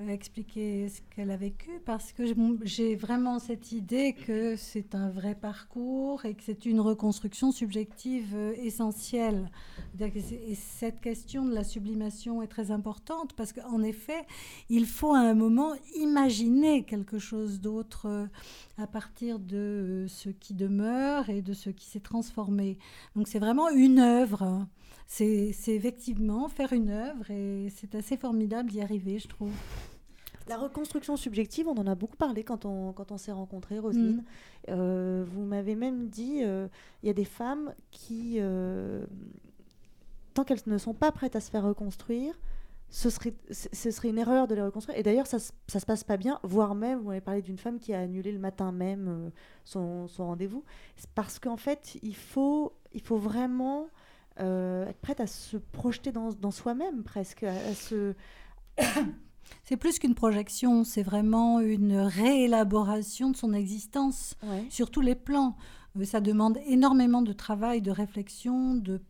expliquer ce qu'elle a vécu parce que j'ai vraiment cette idée que c'est un vrai parcours et que c'est une reconstruction subjective euh, essentielle. Et cette question de la sublimation est très importante parce qu'en effet, il faut à un moment imaginer quelque chose d'autre euh, à partir de euh, ce qui demeure et de ce qui s'est transformé. Donc c'est vraiment une œuvre. C'est effectivement faire une œuvre et c'est assez formidable d'y arriver, je trouve. La reconstruction subjective, on en a beaucoup parlé quand on, quand on s'est rencontrés, Roselyne. Mm. Euh, vous m'avez même dit, euh, il y a des femmes qui, euh, tant qu'elles ne sont pas prêtes à se faire reconstruire, ce serait, ce serait une erreur de les reconstruire. Et d'ailleurs, ça, ça se passe pas bien, voire même, vous m'avez parlé d'une femme qui a annulé le matin même son, son rendez-vous. Parce qu'en fait, il faut, il faut vraiment être prête à se projeter dans, dans soi-même, presque, à, à se... C'est plus qu'une projection, c'est vraiment une réélaboration de son existence sur tous les plans. Euh, ça demande énormément de travail, de réflexion, de,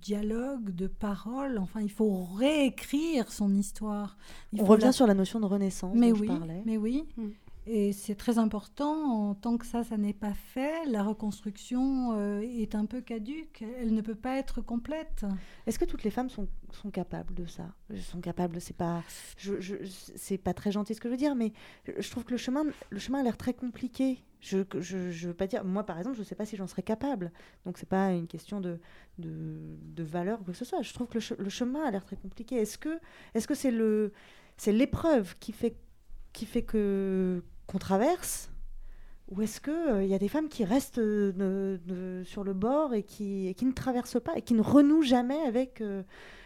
dialogue, de parole. Enfin, il faut réécrire son histoire. On revient sur la notion de renaissance mais dont oui, je parlais. Mais oui. Mm. Et c'est très important, en tant que ça, ça n'est pas fait, la reconstruction euh, est un peu caduque, elle ne peut pas être complète. Est-ce que toutes les femmes sont, sont capables de ça? Sont capables, c'est pas, je, c'est pas très gentil ce que je veux dire, mais je trouve que le chemin, le chemin a l'air très compliqué. Je, je, je veux pas dire, moi par exemple, je sais pas si j'en serais capable. Donc c'est pas une question de, de, de, valeur ou quoi que ce soit. Je trouve que le, le chemin a l'air très compliqué. Est-ce que, est-ce que c'est le, c'est l'épreuve qui fait qui fait que qu'on traverse ou est-ce qu'il il euh, y a des femmes qui restent euh, sur le bord et qui, qui, ne traversent pas et qui ne renouent jamais avec, euh,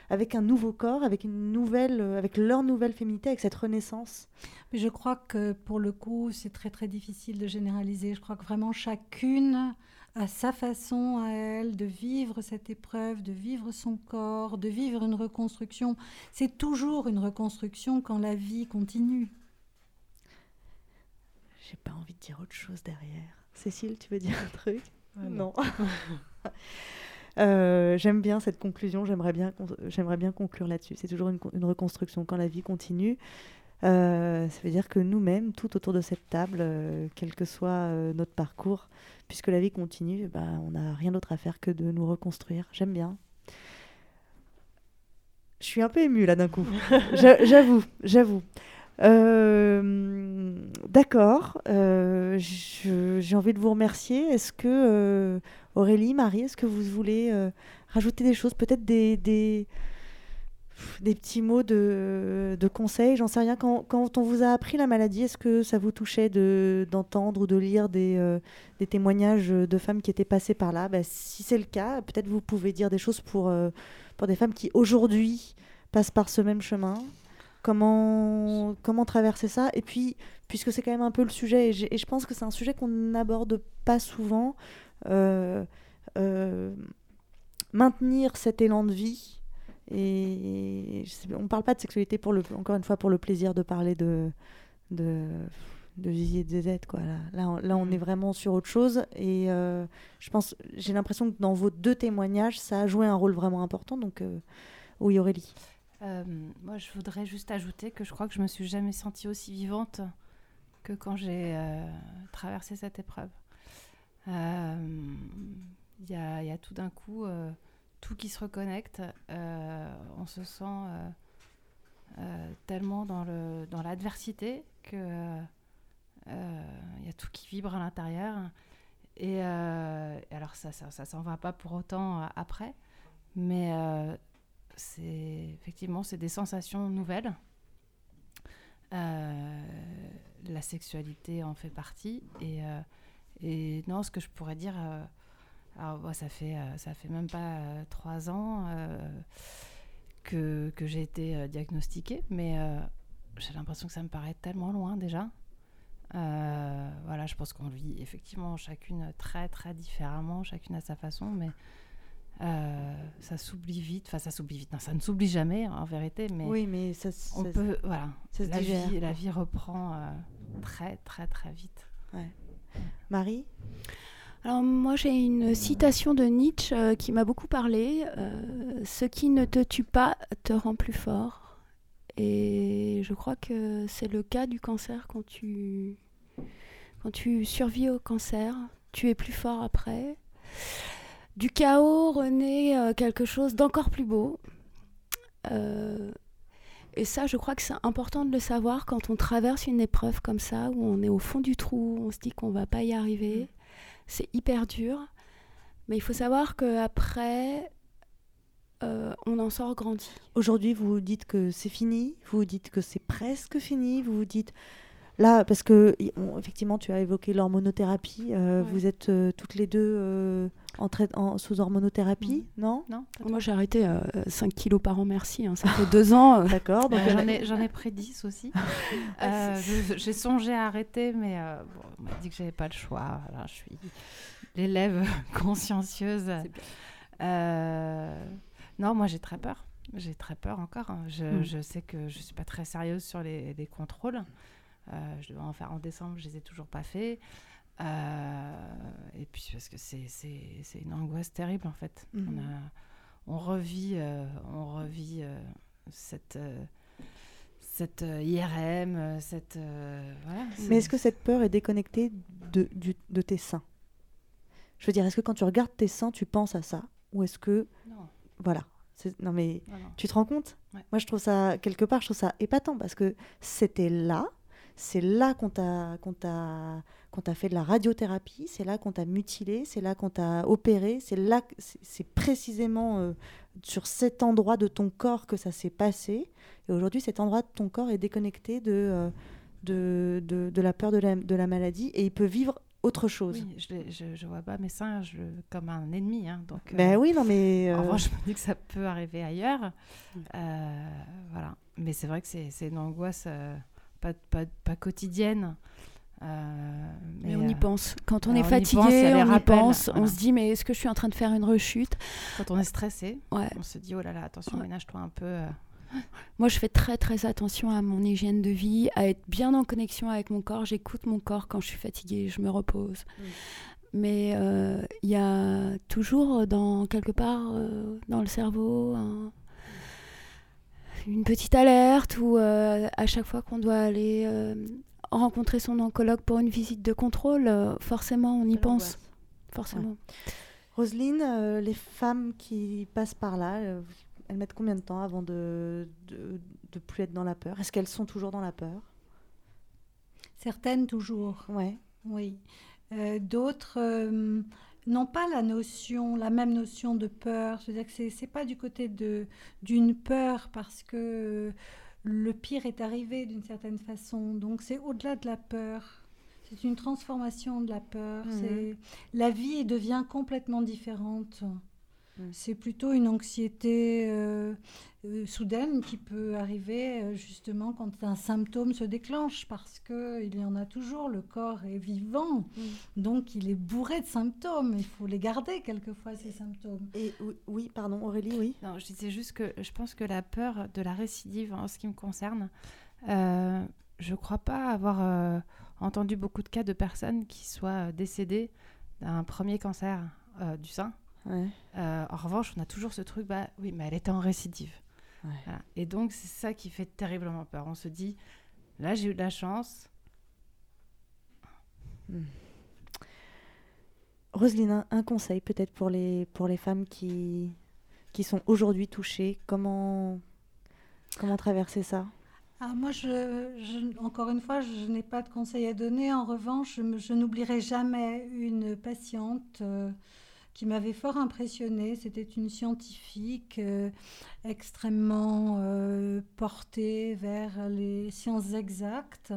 avec un nouveau corps, avec, une nouvelle, avec leur nouvelle féminité, avec cette renaissance? Je crois que pour le coup, c'est très très difficile de généraliser. Je crois que vraiment chacune a sa façon à elle de vivre cette épreuve, de vivre son corps, de vivre une reconstruction. C'est toujours une reconstruction quand la vie continue. J'ai pas envie de dire autre chose derrière. Cécile, tu veux dire un truc? Non. Euh, j'aime bien cette conclusion. J'aimerais bien, j'aimerais bien conclure là-dessus. C'est toujours une, reconstruction quand la vie continue. Euh, ça veut dire que nous-mêmes, tout autour de cette table, euh, quel que soit notre parcours, puisque la vie continue, bah, on n'a rien d'autre à faire que de nous reconstruire. J'aime bien. Je suis un peu émue là d'un coup. j'avoue, j'avoue. Euh, d'accord. Euh, j'ai envie de vous remercier. Est-ce que euh, Aurélie, Marie, est-ce que vous voulez rajouter des choses Peut-être des, petits mots de, de conseils? J'en sais rien. Quand, on vous a appris la maladie, est-ce que ça vous touchait d'entendre ou de lire des, des, témoignages de femmes qui étaient passées par là? Ben, Si c'est le cas, peut-être vous pouvez dire des choses pour, pour des femmes qui aujourd'hui passent par ce même chemin comment, comment traverser ça. Et puis, puisque c'est quand même un peu le sujet, et, je pense que c'est un sujet qu'on n'aborde pas souvent, euh, euh, maintenir cet élan de vie Et je sais- on parle pas de sexualité pour le, encore une fois pour le plaisir de parler de de de Zizi et de ZZ quoi. Là, là, on, là, on est vraiment sur autre chose. Et euh, je pense, j'ai l'impression que dans vos deux témoignages, ça a joué un rôle vraiment important. Donc oui, Aurélie. Euh, moi, je voudrais juste ajouter que je crois que je me suis jamais sentie aussi vivante que quand j'ai euh, traversé cette épreuve. Euh, Il y, a, il y a tout d'un coup euh, tout qui se reconnecte. Euh, on se sent euh, euh, tellement dans le dans l'adversité que euh, il y a tout qui vibre à l'intérieur. Et euh, alors ça, ça, ça s'en va pas pour autant euh, après, mais euh, c'est effectivement c'est des sensations nouvelles. Euh, la sexualité en fait partie. Et, euh, et non ce que je pourrais dire euh, alors moi, ça fait ça fait même pas trois ans que, que j'ai été diagnostiquée. Mais j'ai l'impression que ça me paraît tellement loin déjà. Voilà je pense qu'on vit effectivement chacune très très différemment. Chacune à sa façon. Mais euh, ça s'oublie vite, enfin ça s'oublie vite, non, ça ne s'oublie jamais en vérité, mais, Oui, mais ça- on ça- peut, voilà, ça se la vie, la quoi. vie reprend euh, très très très vite. Ouais. Marie? Alors moi j'ai une citation de Nietzsche euh, qui m'a beaucoup parlé. euh, Ce qui ne te tue pas te rend plus fort. Et je crois que c'est le cas du cancer quand tu quand tu survis au cancer, tu es plus fort après. Du chaos renaît euh, quelque chose d'encore plus beau. Euh, et ça, je crois que c'est important de le savoir quand on traverse une épreuve comme ça, où on est au fond du trou, on se dit qu'on va pas y arriver. C'est hyper dur. Mais il faut savoir qu'après, euh, on en sort grandi. Aujourd'hui, vous dites que c'est fini, vous vous dites que c'est presque fini, vous vous dites là, parce que effectivement, tu as évoqué l'hormonothérapie, euh, Ouais. vous êtes euh, toutes les deux euh, en trai- en- sous hormonothérapie, non Non? Moi, j'ai arrêté euh, 5 kilos par an, merci. hein, ça fait deux ans. euh. D'accord. Euh, j'en ai, j'en ai pris 10 aussi. Euh, je- J'ai songé à arrêter, mais euh, bon, on m'a dit que j'avais pas le choix. Je suis l'élève consciencieuse. Euh, non, moi j'ai très peur. J'ai très peur encore. hein. Je, Mm. je sais que je suis pas très sérieuse sur les, les contrôles. Euh, je devais en faire en décembre, je les ai toujours pas fait. Euh, et puis parce que c'est une angoisse terrible en fait. Mhm. On, a, on revit, on revit euh, cette, cette euh, IRM, cette euh, voilà. Mais est-ce que cette peur est déconnectée de, du- de tes seins? Je veux dire, est-ce que quand tu regardes tes seins, tu penses à ça? Ou est-ce que... Non. Voilà. Non mais Non, non. tu te rends compte? Ouais. Moi je trouve ça, quelque part, je trouve ça épatant parce que c'était là, c'est là qu'on t'a qu'on t'a fait de la radiothérapie, c'est là qu'on t'a mutilé, c'est là qu'on t'a opéré, c'est là, c'est précisément euh, sur cet endroit de ton corps que ça s'est passé. Et aujourd'hui, cet endroit de ton corps est déconnecté de, euh, de, de, de la peur de la, de la maladie et il peut vivre autre chose. Oui, je, je, je vois pas mes je, comme un ennemi. Hein, donc, Ben oui, non, mais, En euh, revanche, je me dis que ça peut arriver ailleurs. Euh, voilà. Mais c'est vrai que c'est c'est une angoisse euh, pas, pas, pas quotidienne. Euh, Mais on y euh, pense. Quand on alors est y fatigué, on y pense. On se dit, mais est-ce que je suis en train de faire une rechute? Quand on est stressé, Ouais. on se dit oh là là, attention, Ouais. ménage-toi un peu. euh. Moi, je fais très très attention à mon hygiène de vie, à être bien en connexion avec mon corps. J'écoute mon corps quand je suis fatiguée, je me repose. Mais euh, il y a toujours dans quelque part dans le cerveau un- une petite alerte où euh, à chaque fois qu'on doit aller euh, rencontrer son oncologue pour une visite de contrôle, euh, forcément on y pense. Forcément. Roselyne, euh, les femmes qui passent par là, euh, elles mettent combien de temps avant de, de, de plus être dans la peur? Est-ce qu'elles sont toujours dans la peur? Certaines toujours. Ouais. Oui. Euh, D'autres euh, n'ont pas la notion, la même notion de peur. C'est-à-dire que c'est pas du côté de d'une peur parce que le pire est arrivé d'une certaine façon. Donc c'est au-delà de la peur. C'est une transformation de la peur. Mhm. C'est la vie devient complètement différente. C'est plutôt une anxiété euh, euh, soudaine qui peut arriver euh, justement quand un symptôme se déclenche parce qu'il y en a toujours. Le corps est vivant, donc il est bourré de symptômes. Il faut les garder quelquefois, ces symptômes. Et oui, pardon, Aurélie, oui. Non, je disais juste que je pense que la peur de la récidive, en ce qui me concerne, euh, je ne crois pas avoir entendu beaucoup de cas de personnes qui soient décédées d'un premier cancer du sein. En revanche, on a toujours ce truc, bah oui, mais elle était en récidive. Et donc, c'est ça qui fait terriblement peur. On se dit, là, j'ai eu de la chance. Hmm. Roselyne, un, conseil peut-être pour les, pour les femmes qui, qui sont aujourd'hui touchées. Comment, comment traverser ça? Ah, moi, je, encore une fois, je n'ai pas de conseil à donner. En revanche, je, n'oublierai jamais une patiente euh, qui m'avait fort impressionnée. C'était une scientifique euh, extrêmement euh, portée vers les sciences exactes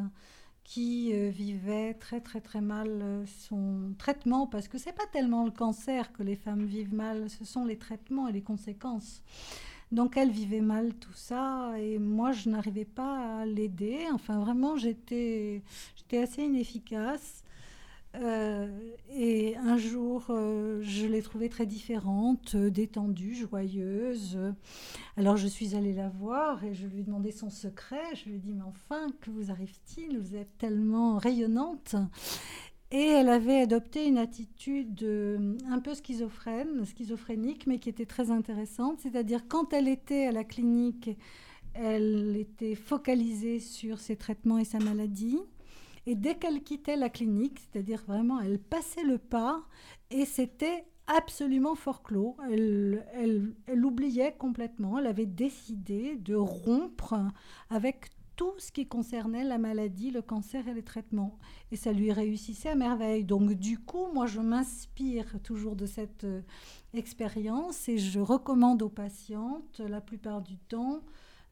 qui euh, vivait très très très mal son traitement parce que c'est pas tellement le cancer que les femmes vivent mal, ce sont les traitements et les conséquences. Donc elle vivait mal tout ça et moi je n'arrivais pas à l'aider. Enfin vraiment j'étais j'étais assez inefficace. Euh, et un jour, euh, je l'ai trouvée très différente, euh, détendue, joyeuse. Alors je suis allée la voir et je lui ai demandé son secret. Je lui ai dit, mais enfin, que vous arrive-t-il? Vous êtes tellement rayonnante. Et elle avait adopté une attitude un peu schizophrène, schizophrénique, mais qui était très intéressante. C'est-à-dire, quand elle était à la clinique, elle était focalisée sur ses traitements et sa maladie. Et dès qu'elle quittait la clinique, c'est-à-dire vraiment, elle passait le pas et c'était absolument fort clos. Elle, elle, elle, oubliait complètement. Elle avait décidé de rompre avec tout ce qui concernait la maladie, le cancer et les traitements. Et ça lui réussissait à merveille. Donc du coup, moi, je m'inspire toujours de cette euh, expérience et je recommande aux patientes, la plupart du temps,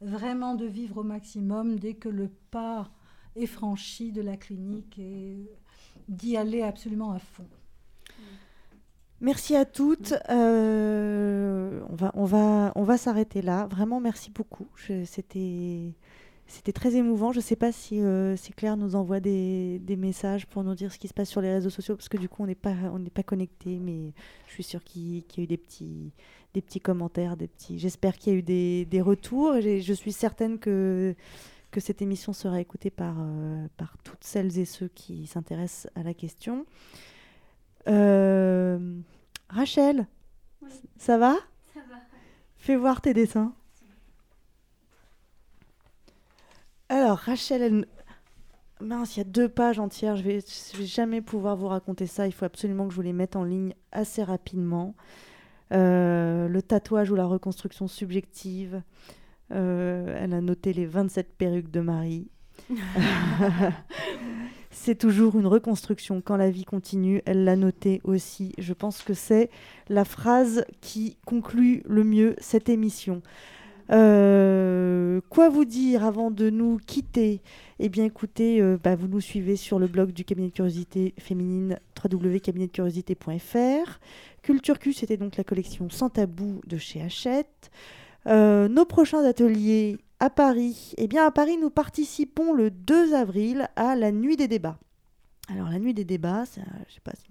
vraiment de vivre au maximum dès que le pas est franchi de la clinique et d'y aller absolument à fond. Merci à toutes. Euh, on va, on va, on va s'arrêter là. Vraiment, merci beaucoup. C'était, très émouvant. Je ne sais pas si, euh, si, Claire nous envoie des, des, messages pour nous dire ce qui se passe sur les réseaux sociaux, parce que du coup, on n'est pas, pas connecté. Mais je suis sûre qu'il, y a eu des petits, des petits commentaires, des petits. J'espère qu'il y a eu des, des retours. Et je suis certaine que que cette émission sera écoutée par, euh, par toutes celles et ceux qui s'intéressent à la question. Euh, Rachel, ça va? Ça va. Fais voir tes dessins. Alors, Rachel, elle... Mince, il y a deux pages entières. Je vais, je vais jamais pouvoir vous raconter ça. Il faut absolument que je vous les mette en ligne assez rapidement. Euh, le tatouage ou la reconstruction subjective, elle a noté les 27 perruques de Marie. c'est toujours une reconstruction quand la vie continue. Elle l'a noté aussi. Je pense que c'est la phrase qui conclut le mieux cette émission. Euh, quoi vous dire avant de nous quitter? Eh bien, écoutez, euh, bah, vous nous suivez sur le blog du cabinet de curiosité féminine www.cabinetdecuriosité.fr. Culture Q, c'était donc la collection Sans tabou de chez Hachette. Euh, nos prochains ateliers à Paris. Eh bien, à Paris, nous participons le 2 avril à la Nuit des débats. Alors, la Nuit des débats, c'est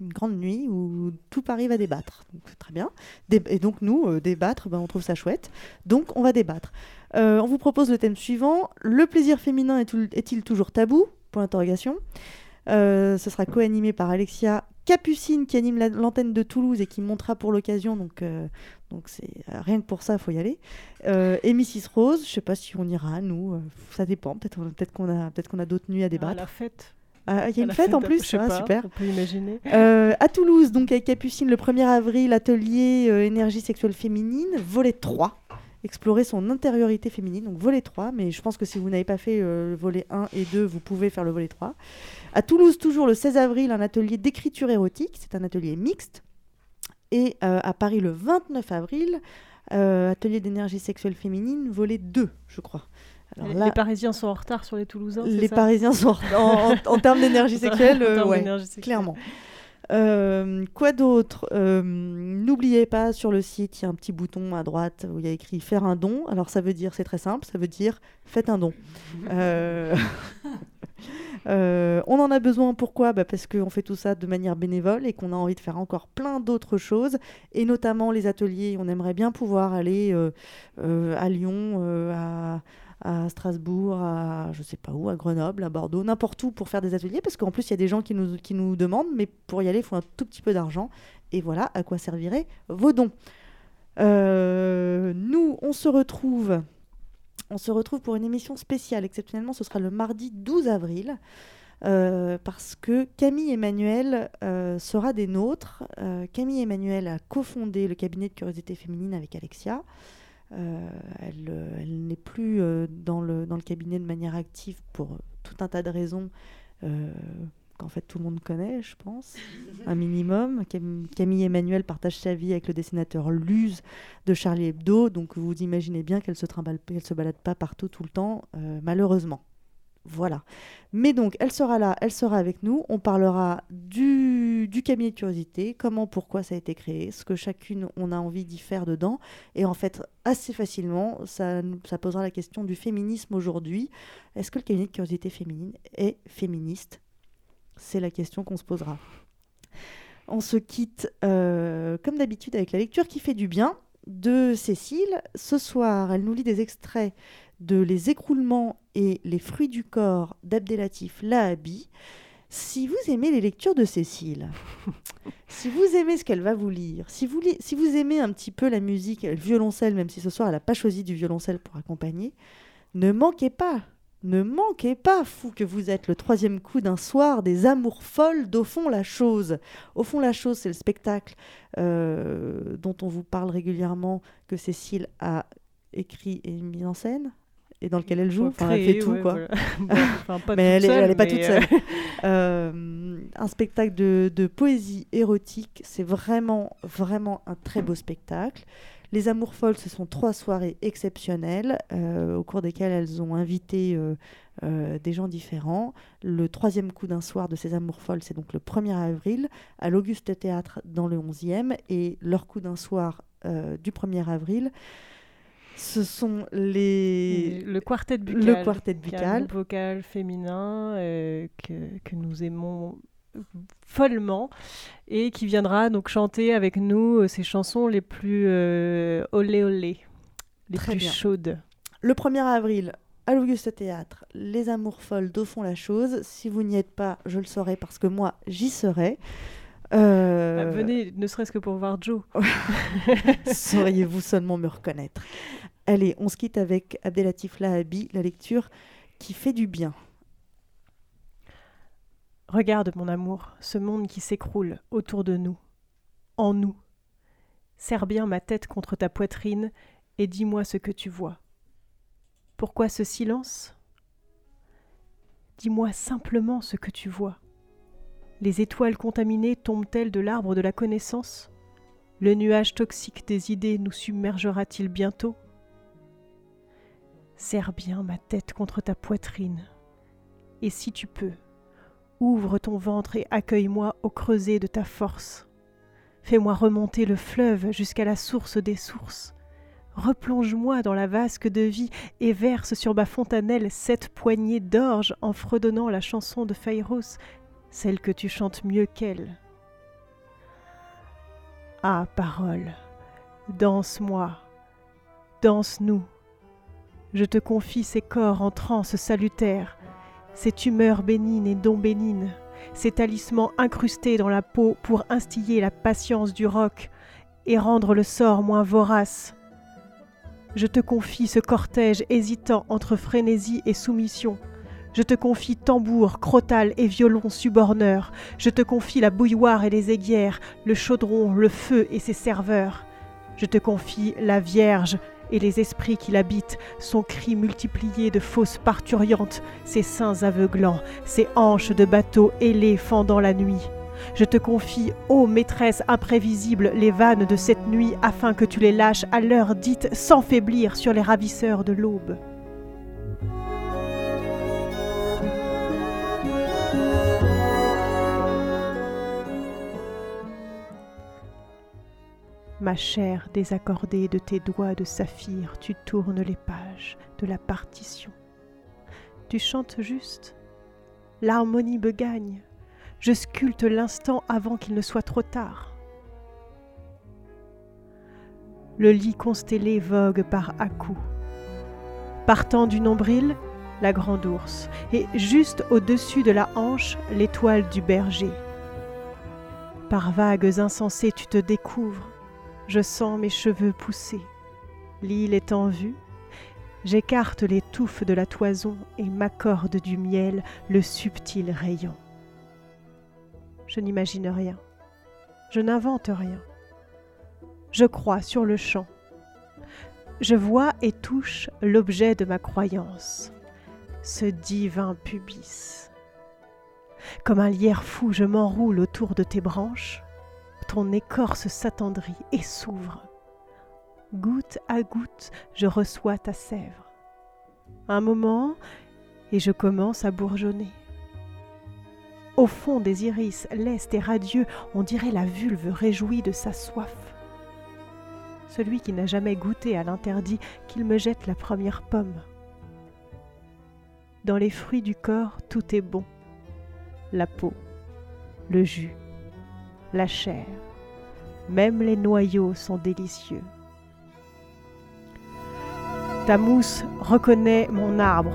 une grande nuit où tout Paris va débattre. très bien. et donc, nous, euh, débattre, ben, on trouve ça chouette. Donc, on va débattre. Euh, on vous propose le thème suivant. Le plaisir féminin est-il toujours tabou? Point d'interrogation. ce sera co-animé par Alexia Capucine qui anime l'antenne de Toulouse et qui montera pour l'occasion. Donc, euh, donc c'est euh, rien que pour ça, il faut y aller. Euh, et Mrs Rose, je sais pas si on ira, nous, euh, ça dépend. Peut-être peut qu'on a, peut qu'on a d'autres nuits à débattre. Ah, la fête. Ah, il y a une fête en plus, ah, super. On peut imaginer. à Toulouse, donc avec Capucine, le 1er avril, atelier énergie sexuelle féminine, volet 3 explorer son intériorité féminine, donc volet 3, mais je pense que si vous n'avez pas fait le volet 1 et 2, vous pouvez faire le volet 3. À Toulouse, toujours le 16 avril, un atelier d'écriture érotique. C'est un atelier mixte. Et euh, à Paris, le 29 avril, euh, atelier d'énergie sexuelle féminine, volet 2, je crois. Alors les, Parisiens sont en retard sur les Toulousains. Les Parisiens sont en, en, termes d'énergie sexuelle, euh, ouais, clairement. Euh, quoi d'autre? Euh, N'oubliez pas, sur le site, il y a un petit bouton à droite où il y a écrit faire un don. Alors ça veut dire, c'est très simple, ça veut dire faites un don. Euh, euh, on en a besoin, pourquoi? Bah, Parce qu'on fait tout ça de manière bénévole et qu'on a envie de faire encore plein d'autres choses, et notamment les ateliers. On aimerait bien pouvoir aller euh, euh, à Lyon, à Strasbourg, à je sais pas où, à Grenoble, à Bordeaux, n'importe où pour faire des ateliers, parce qu'en plus il y a des gens qui nous, demandent, mais pour y aller il faut un tout petit peu d'argent, et voilà à quoi serviraient vos dons. Nous, on se retrouve, on se retrouve pour une émission spéciale, exceptionnellement ce sera le mardi 12 avril. euh, parce que Camille Emmanuel euh, sera des nôtres. Euh, Camille Emmanuel a cofondé le cabinet de curiosité féminine avec Alexia. Elle n'est plus dans, le, cabinet de manière active pour tout un tas de raisons qu'en fait tout le monde connaît, je pense, un minimum. Cam- Camille Emmanuel partage sa vie avec le dessinateur Luz de Charlie Hebdo, donc vous imaginez bien qu'elle se se balade pas partout tout le temps, euh, malheureusement. Voilà. Mais donc, elle sera là, elle sera avec nous. On parlera du, cabinet de curiosité, comment, pourquoi ça a été créé, ce que chacune on a envie d'y faire dedans. Et en fait, assez facilement, ça, ça posera la question du féminisme aujourd'hui. Est-ce que le cabinet de curiosité féminine est féministe? C'est la question qu'on se posera. On se quitte, euh, comme d'habitude, avec la lecture qui fait du bien de Cécile. Ce soir, elle nous lit des extraits de Les écroulements et les fruits du corps d'Abdelatif Lahabi. Si vous aimez les lectures de Cécile, si vous aimez ce qu'elle va vous lire, si vous, li- si vous aimez un petit peu la musique, le violoncelle, même si ce soir elle n'a pas choisi du violoncelle pour accompagner, ne manquez pas, ne manquez pas, fou que vous êtes, le troisième coup d'un soir des amours folles d'Au fond la chose. Au fond la chose, c'est le spectacle euh, dont on vous parle régulièrement, que Cécile a écrit et mis en scène et dans lequel elle joue. Enfin, elle fait tout, ouais, quoi. voilà. Bon, enfin, pas mais elle toute est, seule, elle est pas toute euh, seule. Euh, un spectacle de, de poésie érotique, c'est vraiment, vraiment un très beau spectacle. Les Amours Folles, ce sont trois soirées exceptionnelles euh, au cours desquelles elles ont invité euh, euh, des gens différents. Le troisième coup d'un soir de ces Amours Folles, c'est donc le 1er avril à l'Auguste Théâtre dans le 11e. Et leur coup d'un soir du 1er avril, ce sont les... Le quartet buccal. Le quartet buccal. vocal féminin euh, que, que nous aimons follement et qui viendra donc chanter avec nous euh, ses chansons les plus euh, olé olé, les Très plus bien. chaudes. Le 1er avril, à l'Auguste Théâtre, Les Amours Folles d'Au fond la chose. Si vous n'y êtes pas, je le saurai parce que moi, j'y serai. Euh, Ah, venez, ne serait-ce que pour voir Joe. Sauriez-vous seulement me reconnaître Allez, on se quitte avec Abdelatif Lahabi, la lecture qui fait du bien. Regarde, mon amour, ce monde qui s'écroule autour de nous, en nous. Serre bien ma tête contre ta poitrine et dis-moi ce que tu vois. Pourquoi ce silence? Dis-moi simplement ce que tu vois. Les étoiles contaminées tombent-elles de l'arbre de la connaissance? Le nuage toxique des idées nous submergera-t-il bientôt? Serre bien ma tête contre ta poitrine. Et si tu peux, Ouvre ton ventre et accueille-moi au creuset de ta force. Fais-moi remonter le fleuve jusqu'à la source des sources. Replonge-moi dans la vasque de vie et verse sur ma fontanelle sept poignées d'orge en fredonnant la chanson de Fairos, celle que tu chantes mieux qu'elle. Ah, parole, danse-moi, danse-nous. Je te confie ces corps en transe salutaire, ces tumeurs bénignes et non bénignes, ces talismans incrustés dans la peau pour instiller la patience du roc et rendre le sort moins vorace. Je te confie ce cortège hésitant entre frénésie et soumission. Je te confie tambour, crotal et violon suborneur. Je te confie la bouilloire et les aiguières, le chaudron, le feu et ses serveurs. Je te confie la Vierge et les esprits qui l'habitent, son cri multiplié de fausses parturiantes, ses seins aveuglants, ses hanches de bateau ailées fendant la nuit. Je te confie, ô maîtresse imprévisible, les vannes de cette nuit, afin que tu les lâches à l'heure dite sans faiblir sur les ravisseurs de l'aube. Ma chair désaccordée de tes doigts de saphir, tu tournes les pages de la partition. Tu chantes juste, l'harmonie me gagne, je sculpte l'instant avant qu'il ne soit trop tard. Le lit constellé vogue par à-coups. Partant du nombril, la grande ours, et juste au-dessus de la hanche, l'étoile du berger. Par vagues insensées, tu te découvres, je sens mes cheveux pousser. L'île est en vue. J'écarte les touffes de la toison et m'accorde du miel le subtil rayon. Je n'imagine rien. Je n'invente rien. Je crois sur le champ. Je vois et touche l'objet de ma croyance, ce divin pubis. Comme un lierre fou, je m'enroule autour de tes branches ton écorce s'attendrit et s'ouvre. Goutte à goutte, je reçois ta sève. Un moment, et je commence à bourgeonner. Au fond des iris, leste et radieux, on dirait la vulve réjouie de sa soif. Celui qui n'a jamais goûté à l'interdit, qu'il me jette la première pomme. Dans les fruits du corps, tout est bon. La peau, le jus, la chair. Même les noyaux sont délicieux. Ta mousse reconnaît mon arbre.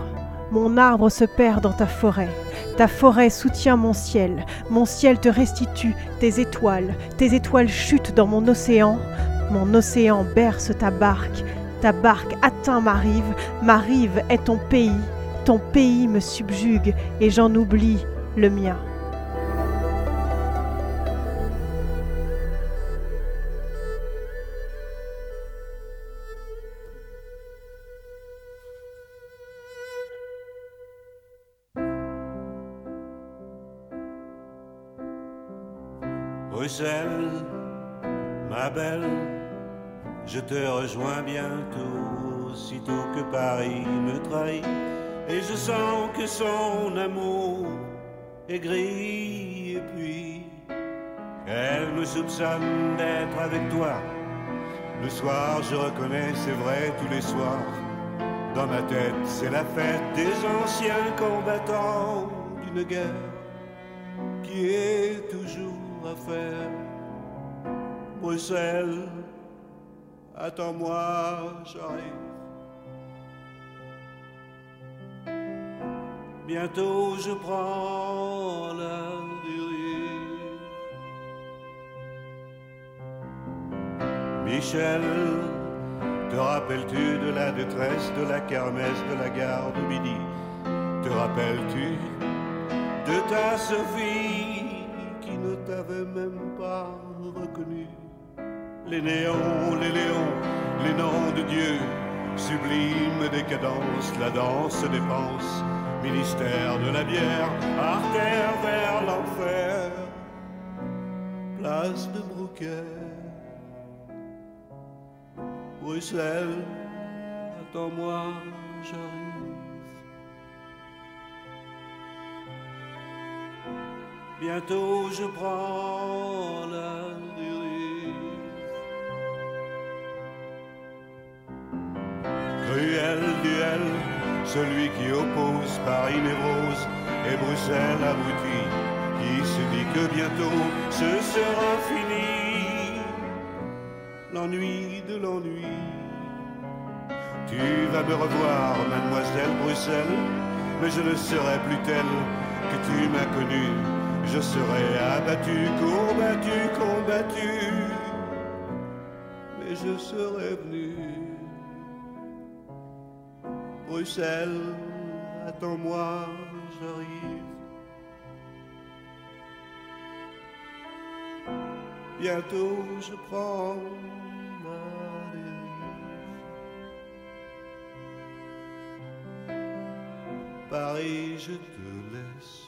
Mon arbre se perd dans ta forêt. Ta forêt soutient mon ciel. Mon ciel te restitue tes étoiles. Tes étoiles chutent dans mon océan. Mon océan berce ta barque. Ta barque atteint ma rive. Ma rive est ton pays. Ton pays me subjugue et j'en oublie le mien. Bruxelles, ma belle, je te rejoins bientôt, sitôt que Paris me trahit, et je sens que son amour est gris, et puis elle me soupçonne d'être avec toi. Le soir, je reconnais, c'est vrai, tous les soirs, dans ma tête, c'est la fête des anciens combattants d'une guerre qui est toujours Bruxelles, attends-moi, j'arrive. Bientôt je prends la dérive. Michel, te rappelles-tu de la détresse de la kermesse de la gare de midi? Te rappelles-tu de ta Sophie? Les néons, les léons, les noms de Dieu, sublime décadence, la danse dépense, ministère de la bière, artère vers l'enfer, place de Brouquet, Bruxelles, attends-moi, j'arrive. Bientôt je prends la celui qui oppose Paris névrose et Bruxelles abruti, qui se dit que bientôt ce sera fini. L'ennui de l'ennui. Tu vas me revoir, mademoiselle Bruxelles, mais je ne serai plus telle que tu m'as connue je serai abattu, combattu, combattu, mais je serai venu. Bruxelles, attends-moi, j'arrive. Bientôt je prends ma dérive. Paris, je te laisse